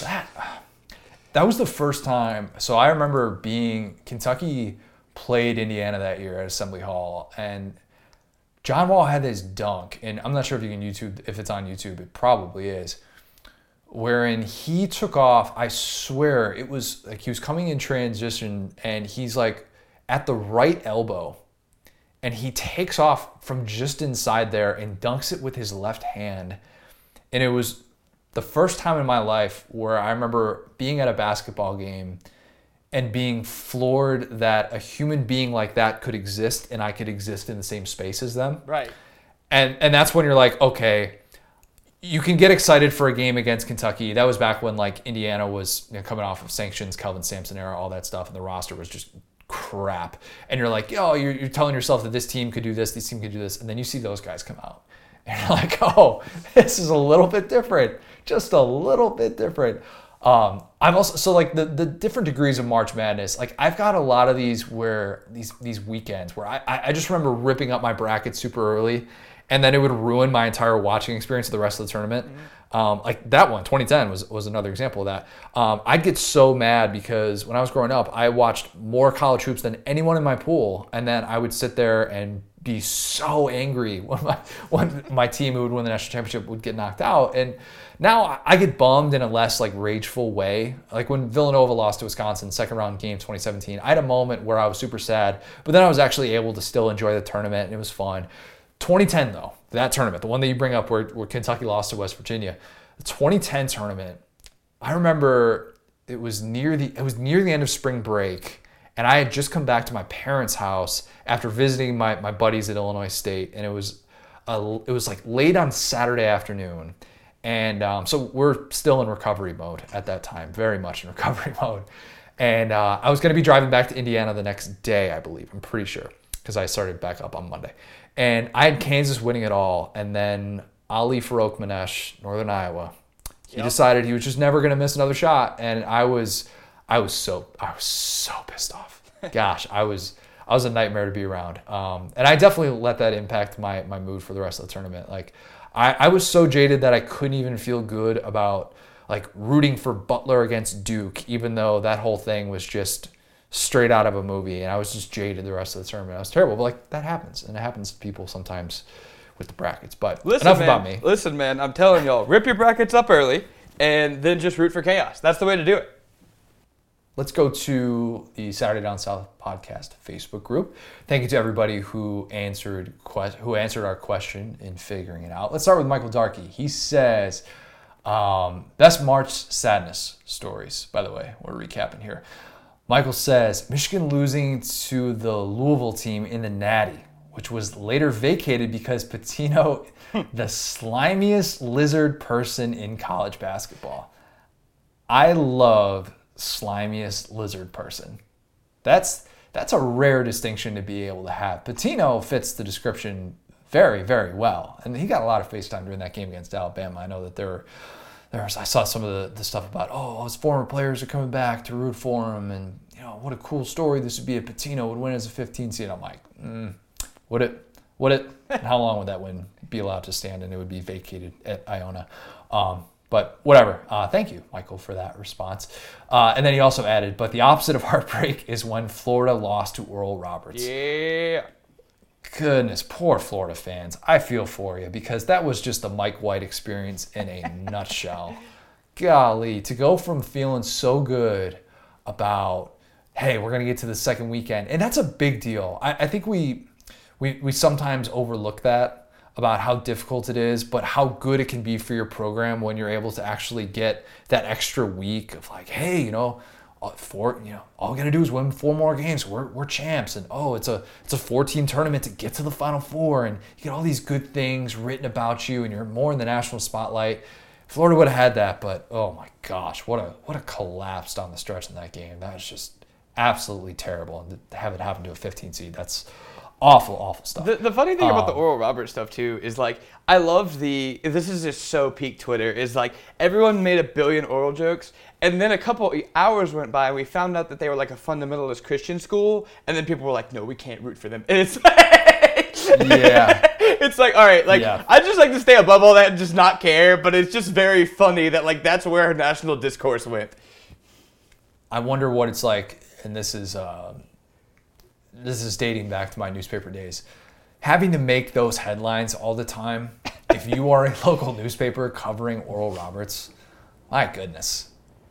That [sighs] that was the first time. So I remember being Kentucky played Indiana that year at Assembly Hall, and John Wall had this dunk, and I'm not sure if you can YouTube if it's on YouTube. It probably is. Wherein he took off, I swear it was like he was coming in transition, and he's like at the right elbow, and he takes off from just inside there and dunks it with his left hand. And it was the first time in my life where I remember being at a basketball game and being floored that a human being like that could exist and I could exist in the same space as them. Right. And and that's when you're like, okay, you can get excited for a game against Kentucky. That was back when like Indiana was you know, coming off of sanctions, Kelvin Sampson era, all that stuff, and the roster was just crap. And you're like, oh, you're, you're telling yourself that this team could do this, this team could do this, and then you see those guys come out, and you're like, [laughs] oh, this is a little bit different, just a little bit different. Um, I've also so like the the different degrees of March Madness. Like I've got a lot of these where these these weekends where I I just remember ripping up my bracket super early, and then it would ruin my entire watching experience of the rest of the tournament. Um, like that one, 2010 was was another example of that. Um, I'd get so mad because when I was growing up, I watched more college hoops than anyone in my pool, and then I would sit there and be so angry [laughs] when my when my team who would win the national championship would get knocked out. And now I get bummed in a less like rageful way. Like when Villanova lost to Wisconsin, second round game 2017, I had a moment where I was super sad, but then I was actually able to still enjoy the tournament and it was fun. 2010 though, that tournament, the one that you bring up where, where Kentucky lost to West Virginia, the 2010 tournament, I remember it was near the it was near the end of spring break, and I had just come back to my parents' house after visiting my, my buddies at Illinois State, and it was a, it was like late on Saturday afternoon, and um, so we're still in recovery mode at that time, very much in [laughs] recovery mode, and uh, I was going to be driving back to Indiana the next day, I believe, I'm pretty sure, because I started back up on Monday, and I had Kansas winning it all, and then Ali Farokhmanesh, Northern Iowa, he decided he was just never going to miss another shot, and I was, I was so, I was so pissed off. Gosh, I was, I was a nightmare to be around, um, and I definitely let that impact my my mood for the rest of the tournament. Like, I, I was so jaded that I couldn't even feel good about like rooting for Butler against Duke, even though that whole thing was just straight out of a movie, and I was just jaded the rest of the tournament. I was terrible, but like that happens, and it happens to people sometimes with the brackets. But Listen, enough man, about me. Listen, man, I'm telling y'all, rip your brackets up early and then just root for chaos. That's the way to do it. Let's go to the Saturday Down South podcast Facebook group. Thank you to everybody who answered que- who answered our question in figuring it out. Let's start with Michael Darkey. He says, um, "Best March sadness stories." By the way, we're recapping here. Michael says Michigan losing to the Louisville team in the Natty, which was later vacated because Pitino, [laughs] the slimiest lizard person in college basketball. I love slimiest lizard person. That's that's a rare distinction to be able to have. Pitino fits the description very, very well. And he got a lot of FaceTime during that game against Alabama. I know that there there was, I saw some of the, the stuff about, oh, his former players are coming back to root for him, and you know what a cool story this would be if Pitino would win as a 15 seed. I'm like, mm, would it Would it? And how long would that win be allowed to stand and it would be vacated at Iona? Um, but whatever. Uh, thank you, Michael, for that response. Uh, and then he also added, but the opposite of [laughs] heartbreak is when Florida lost to Oral Roberts. Yeah. Goodness, poor Florida fans. I feel for you because that was just the Mike White experience in a [laughs] nutshell. Golly, to go from feeling so good about, hey, we're going to get to the second weekend, and that's a big deal. I, I think we, we, we sometimes overlook that about how difficult it is, but how good it can be for your program when you're able to actually get that extra week of like, hey, you know, uh, four, you know, all we gotta do is win four more games. We're, we're champs, and oh, it's a it's a 14 tournament to get to the final four, and you get all these good things written about you, and you're more in the national spotlight. Florida would have had that, but oh my gosh, what a what a collapse down the stretch in that game. That was just absolutely terrible, and to have it happen to a 15 seed, that's awful, awful stuff. The, the funny thing about the Um, Oral Roberts stuff too is like I loved the this is just so peak Twitter is like everyone made a billion oral jokes and then a couple hours went by and we found out that they were like a fundamentalist Christian school and then people were like no we can't root for them and [laughs] it's like Yeah. [laughs] it's like all right like Yeah. I just like to stay above all that and just not care but it's just very funny that like that's where our national discourse went. I wonder what it's like, and this is uh, this is dating back to my newspaper days, having to make those headlines all the time. If you are a [laughs] local newspaper covering Oral Roberts, my goodness,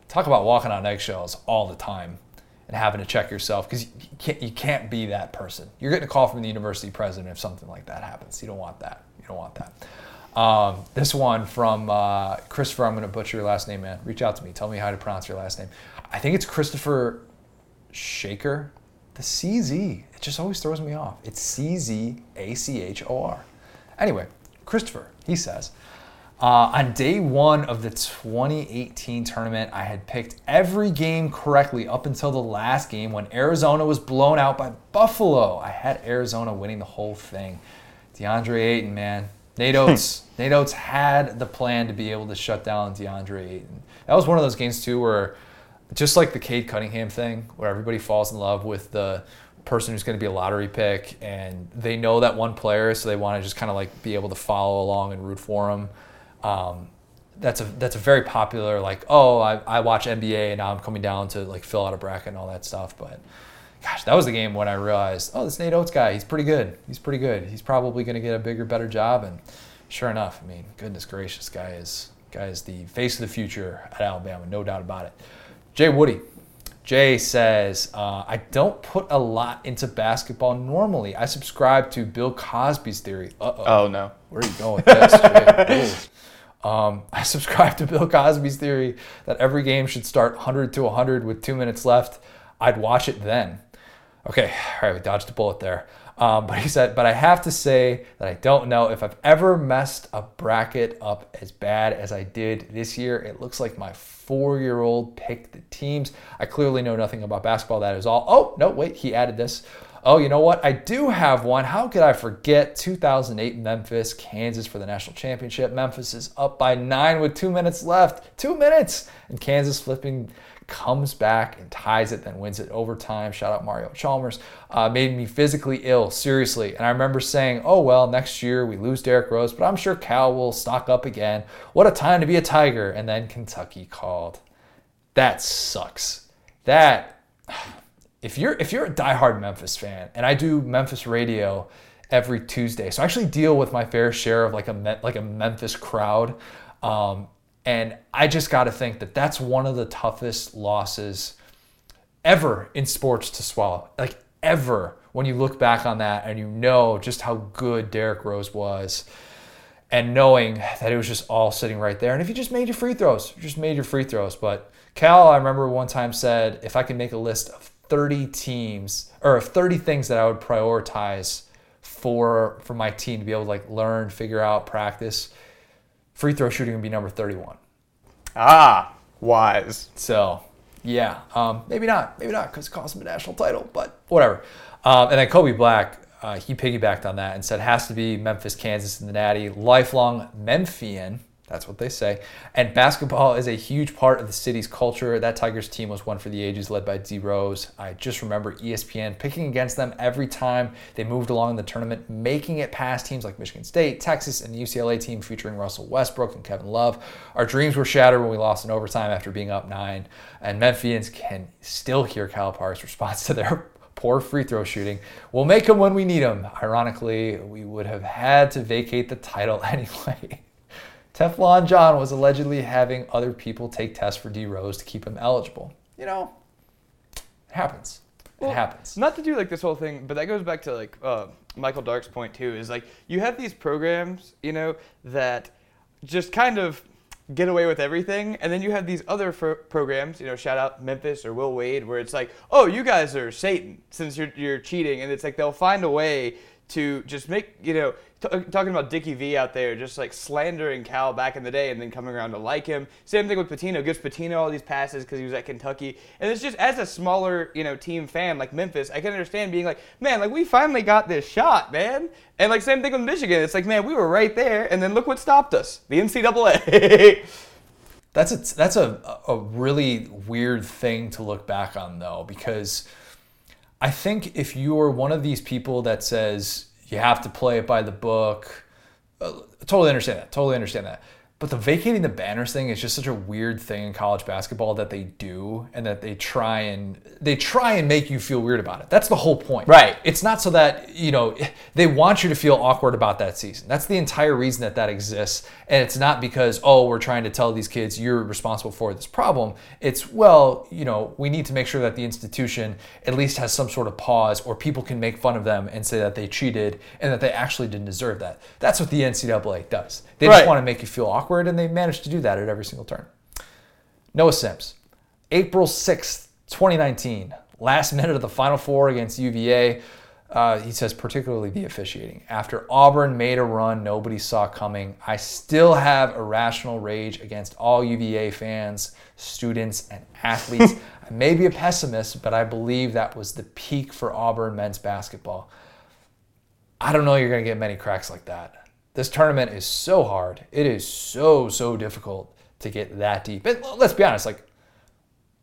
talk about walking on eggshells all the time and having to check yourself because you can't you can't be that person. You're getting a call from the university president if something like that happens. You don't want that. You don't want that. Um, this one from uh, Christopher. I'm going to butcher your last name, man. Reach out to me. Tell me how to pronounce your last name. I think it's Christopher Shaker. The CZ. It just always throws me off. It's C Z A C H O R. Anyway, Christopher, he says, uh, on day one of the 2018 tournament, I had picked every game correctly up until the last game when Arizona was blown out by Buffalo. I had Arizona winning the whole thing. DeAndre Ayton, man. Nate [laughs] Oats. Nate Oats had the plan to be able to shut down DeAndre Ayton. That was one of those games, too, where just like the Cade Cunningham thing, where everybody falls in love with the person who's going to be a lottery pick, and they know that one player, so they want to just kind of like be able to follow along and root for him. Um, that's a that's a very popular like oh I, I watch NBA and now I'm coming down to like fill out a bracket and all that stuff. But gosh, that was the game when I realized oh this Nate Oats guy he's pretty good. He's pretty good. He's probably going to get a bigger better job. And sure enough, I mean goodness gracious, guy is guy is the face of the future at Alabama, no doubt about it. Jay Woody. Jay says, uh, I don't put a lot into basketball normally. I subscribe to Bill Cosby's theory. Uh-oh. Oh no. Where are you going with this? [laughs] Jay? Um, I subscribe to Bill Cosby's theory that every game should start 100 to 100 with two minutes left. I'd watch it then. Okay, all right, we dodged a bullet there. Um, but he said, but I have to say that I don't know if I've ever messed a bracket up as bad as I did this year. It looks like my four year old picked the teams. I clearly know nothing about basketball. That is all. Oh, no, wait, he added this. Oh, you know what? I do have one. How could I forget 2008 Memphis, Kansas for the national championship? Memphis is up by nine with two minutes left. Two minutes. And Kansas flipping comes back and ties it, then wins it overtime. Shout out Mario Chalmers. Uh, made me physically ill, seriously. And I remember saying, oh, well, next year we lose Derrick Rose, but I'm sure Cal will stock up again. What a time to be a Tiger. And then Kentucky called. That sucks. That if you're if you're a diehard Memphis fan, and I do Memphis radio every Tuesday, so I actually deal with my fair share of like a like a Memphis crowd, um, and I just got to think that that's one of the toughest losses ever in sports to swallow, like ever. When you look back on that and you know just how good Derrick Rose was, and knowing that it was just all sitting right there. And if you just made your free throws, you just made your free throws. But Cal, I remember one time said, if I could make a list of 30 teams or of 30 things that I would prioritize for for my team to be able to like learn, figure out, practice, free throw shooting would be number 31. Ah, wise. So, yeah, um, maybe not, maybe not because it cost him a national title, but whatever. Um, and then Kobe Black, uh, he piggybacked on that and said has to be Memphis, Kansas, and the Natty. Lifelong Memphian. That's what they say. And basketball is a huge part of the city's culture. That Tigers team was one for the ages, led by D Rose. I just remember ESPN picking against them every time they moved along in the tournament, making it past teams like Michigan State, Texas, and the UCLA team featuring Russell Westbrook and Kevin Love. Our dreams were shattered when we lost in overtime after being up nine. And Memphians can still hear Calipari's response to their [laughs] poor free throw shooting. We'll make them when we need them. Ironically, we would have had to vacate the title [laughs] anyway. Teflon John was allegedly having other people take tests for D Rose to keep him eligible. You know, it happens. It happens. Not to do like this whole thing, but that goes back to like uh, Michael Dark's point too. Is like you have these programs, you know, that just kind of get away with everything, and then you have these other fro- programs, you know, shout out Memphis or Will Wade, where it's like, oh, you guys are Satan since you're you're cheating, and it's like they'll find a way to just make you know t- uh, talking about Dickie V out there just like slandering Cal back in the day and then coming around to like him. Same thing with Pitino. Gives Pitino all these passes because he was at Kentucky, and it's just as a smaller you know team fan like Memphis, I can understand being like, man, like we finally got this shot, man. And like same thing with Michigan. It's like, man, we were right there, and then look what stopped us: the NCAA. [laughs] That's a that's a a really weird thing to look back on though because I think if you are one of these people that says you have to play it by the book, uh, totally understand that. Totally understand that. But the vacating the banners thing is just such a weird thing in college basketball that they do and that they try and they try and make you feel weird about it. That's the whole point. Right. It's not so that, you know, they want you to feel awkward about that season. That's the entire reason that that exists. And it's not because, oh, we're trying to tell these kids you're responsible for this problem. It's, well, you know, we need to make sure that the institution at least has some sort of pause or people can make fun of them and say that they cheated and that they actually didn't deserve that. That's what the NCAA does. They just want to make you feel awkward and they manage to do that at every single turn. Noah Sims, April 6th, 2019, last minute of the Final Four against UVA. Uh, he says, particularly the officiating. After Auburn made a run nobody saw coming, I still have irrational rage against all UVA fans, students, and athletes. [laughs] I may be a pessimist, but I believe that was the peak for Auburn men's basketball. I don't know you're going to get many cracks like that. This tournament is so hard. It is so, so difficult to get that deep. And let's be honest, like,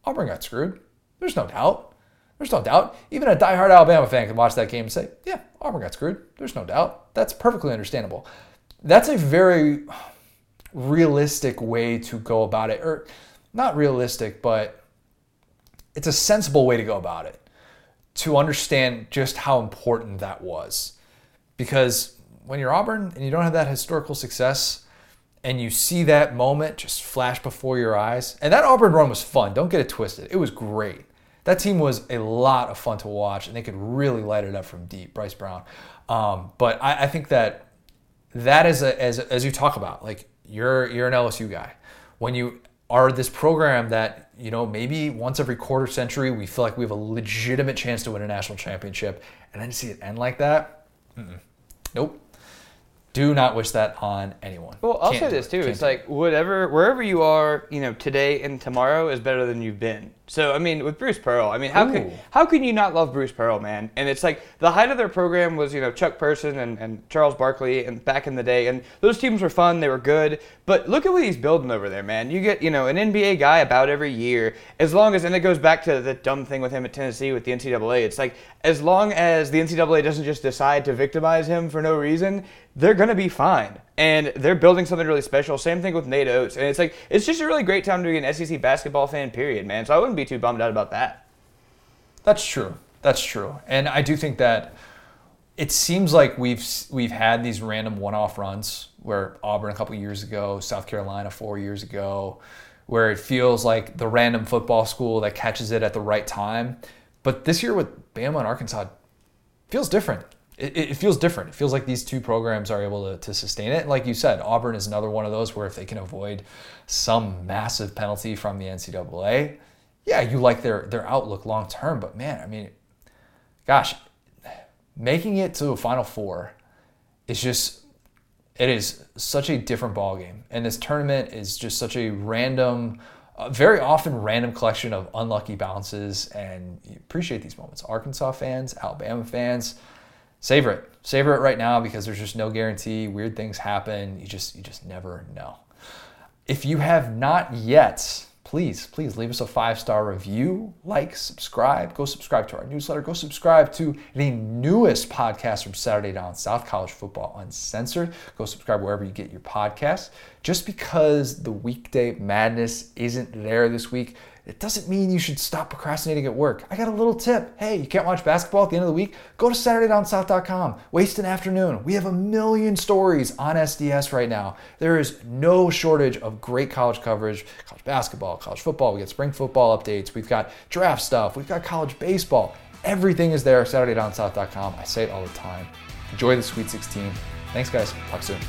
Auburn got screwed. There's no doubt. There's no doubt. Even a diehard Alabama fan can watch that game and say, yeah, Auburn got screwed. There's no doubt. That's perfectly understandable. That's a very realistic way to go about it. Or not realistic, but it's a sensible way to go about it to understand just how important that was. Because when you're Auburn and you don't have that historical success, and you see that moment just flash before your eyes, and that Auburn run was fun. Don't get it twisted. It was great. That team was a lot of fun to watch, and they could really light it up from deep. Bryce Brown, um, but I, I think that that is a, as as you talk about, like you're you're an LSU guy. When you are this program that you know maybe once every quarter century we feel like we have a legitimate chance to win a national championship, and then see it end like that. Mm-mm. Nope. Do not wish that on anyone. Well, I'll Can't say this too. It's like whatever, wherever you are, you know, today and tomorrow is better than you've been. So I mean, with Bruce Pearl, I mean, how Ooh. can how can you not love Bruce Pearl, man? And it's like the height of their program was, you know, Chuck Person and, and Charles Barkley, and back in the day, and those teams were fun, they were good. But look at what he's building over there, man. You get, you know, an NBA guy about every year, as long as, and it goes back to the dumb thing with him at Tennessee with the NCAA. It's like as long as the NCAA doesn't just decide to victimize him for no reason, they're gonna be fine. And they're building something really special. Same thing with Nate Oats. And it's like it's just a really great time to be an SEC basketball fan, period, man. So I wouldn't be too bummed out about that. That's true. That's true. And I do think that it seems like we've we've had these random one-off runs where Auburn a couple years ago, South Carolina four years ago, where it feels like the random football school that catches it at the right time. But this year with Bama and Arkansas feels different. It, it feels different. It feels like these two programs are able to, to sustain it. Like you said, Auburn is another one of those where if they can avoid some massive penalty from the NCAA, yeah, you like their their outlook long term. But man, I mean, gosh, making it to a Final Four is just it is such a different ballgame, and this tournament is just such a random, uh, very often random collection of unlucky bounces. And you appreciate these moments. Arkansas fans, Alabama fans, savor it, savor it right now because there's just no guarantee. Weird things happen. You just you just never know. If you have not yet, please, please leave us a five star review, like, subscribe. Go subscribe to our newsletter. Go subscribe to the newest podcast from Saturday Down South College Football Uncensored. Go subscribe wherever you get your podcasts. Just because the weekday madness isn't there this week, it doesn't mean you should stop procrastinating at work. I got a little tip. Hey, you can't watch basketball at the end of the week? Go to SaturdayDownSouth.com. Waste an afternoon. We have a million stories on SDS right now. There is no shortage of great college coverage college basketball, college football. We get spring football updates. We've got draft stuff. We've got college baseball. Everything is there. SaturdayDownSouth.com. I say it all the time. Enjoy the Sweet 16. Thanks, guys. Talk soon.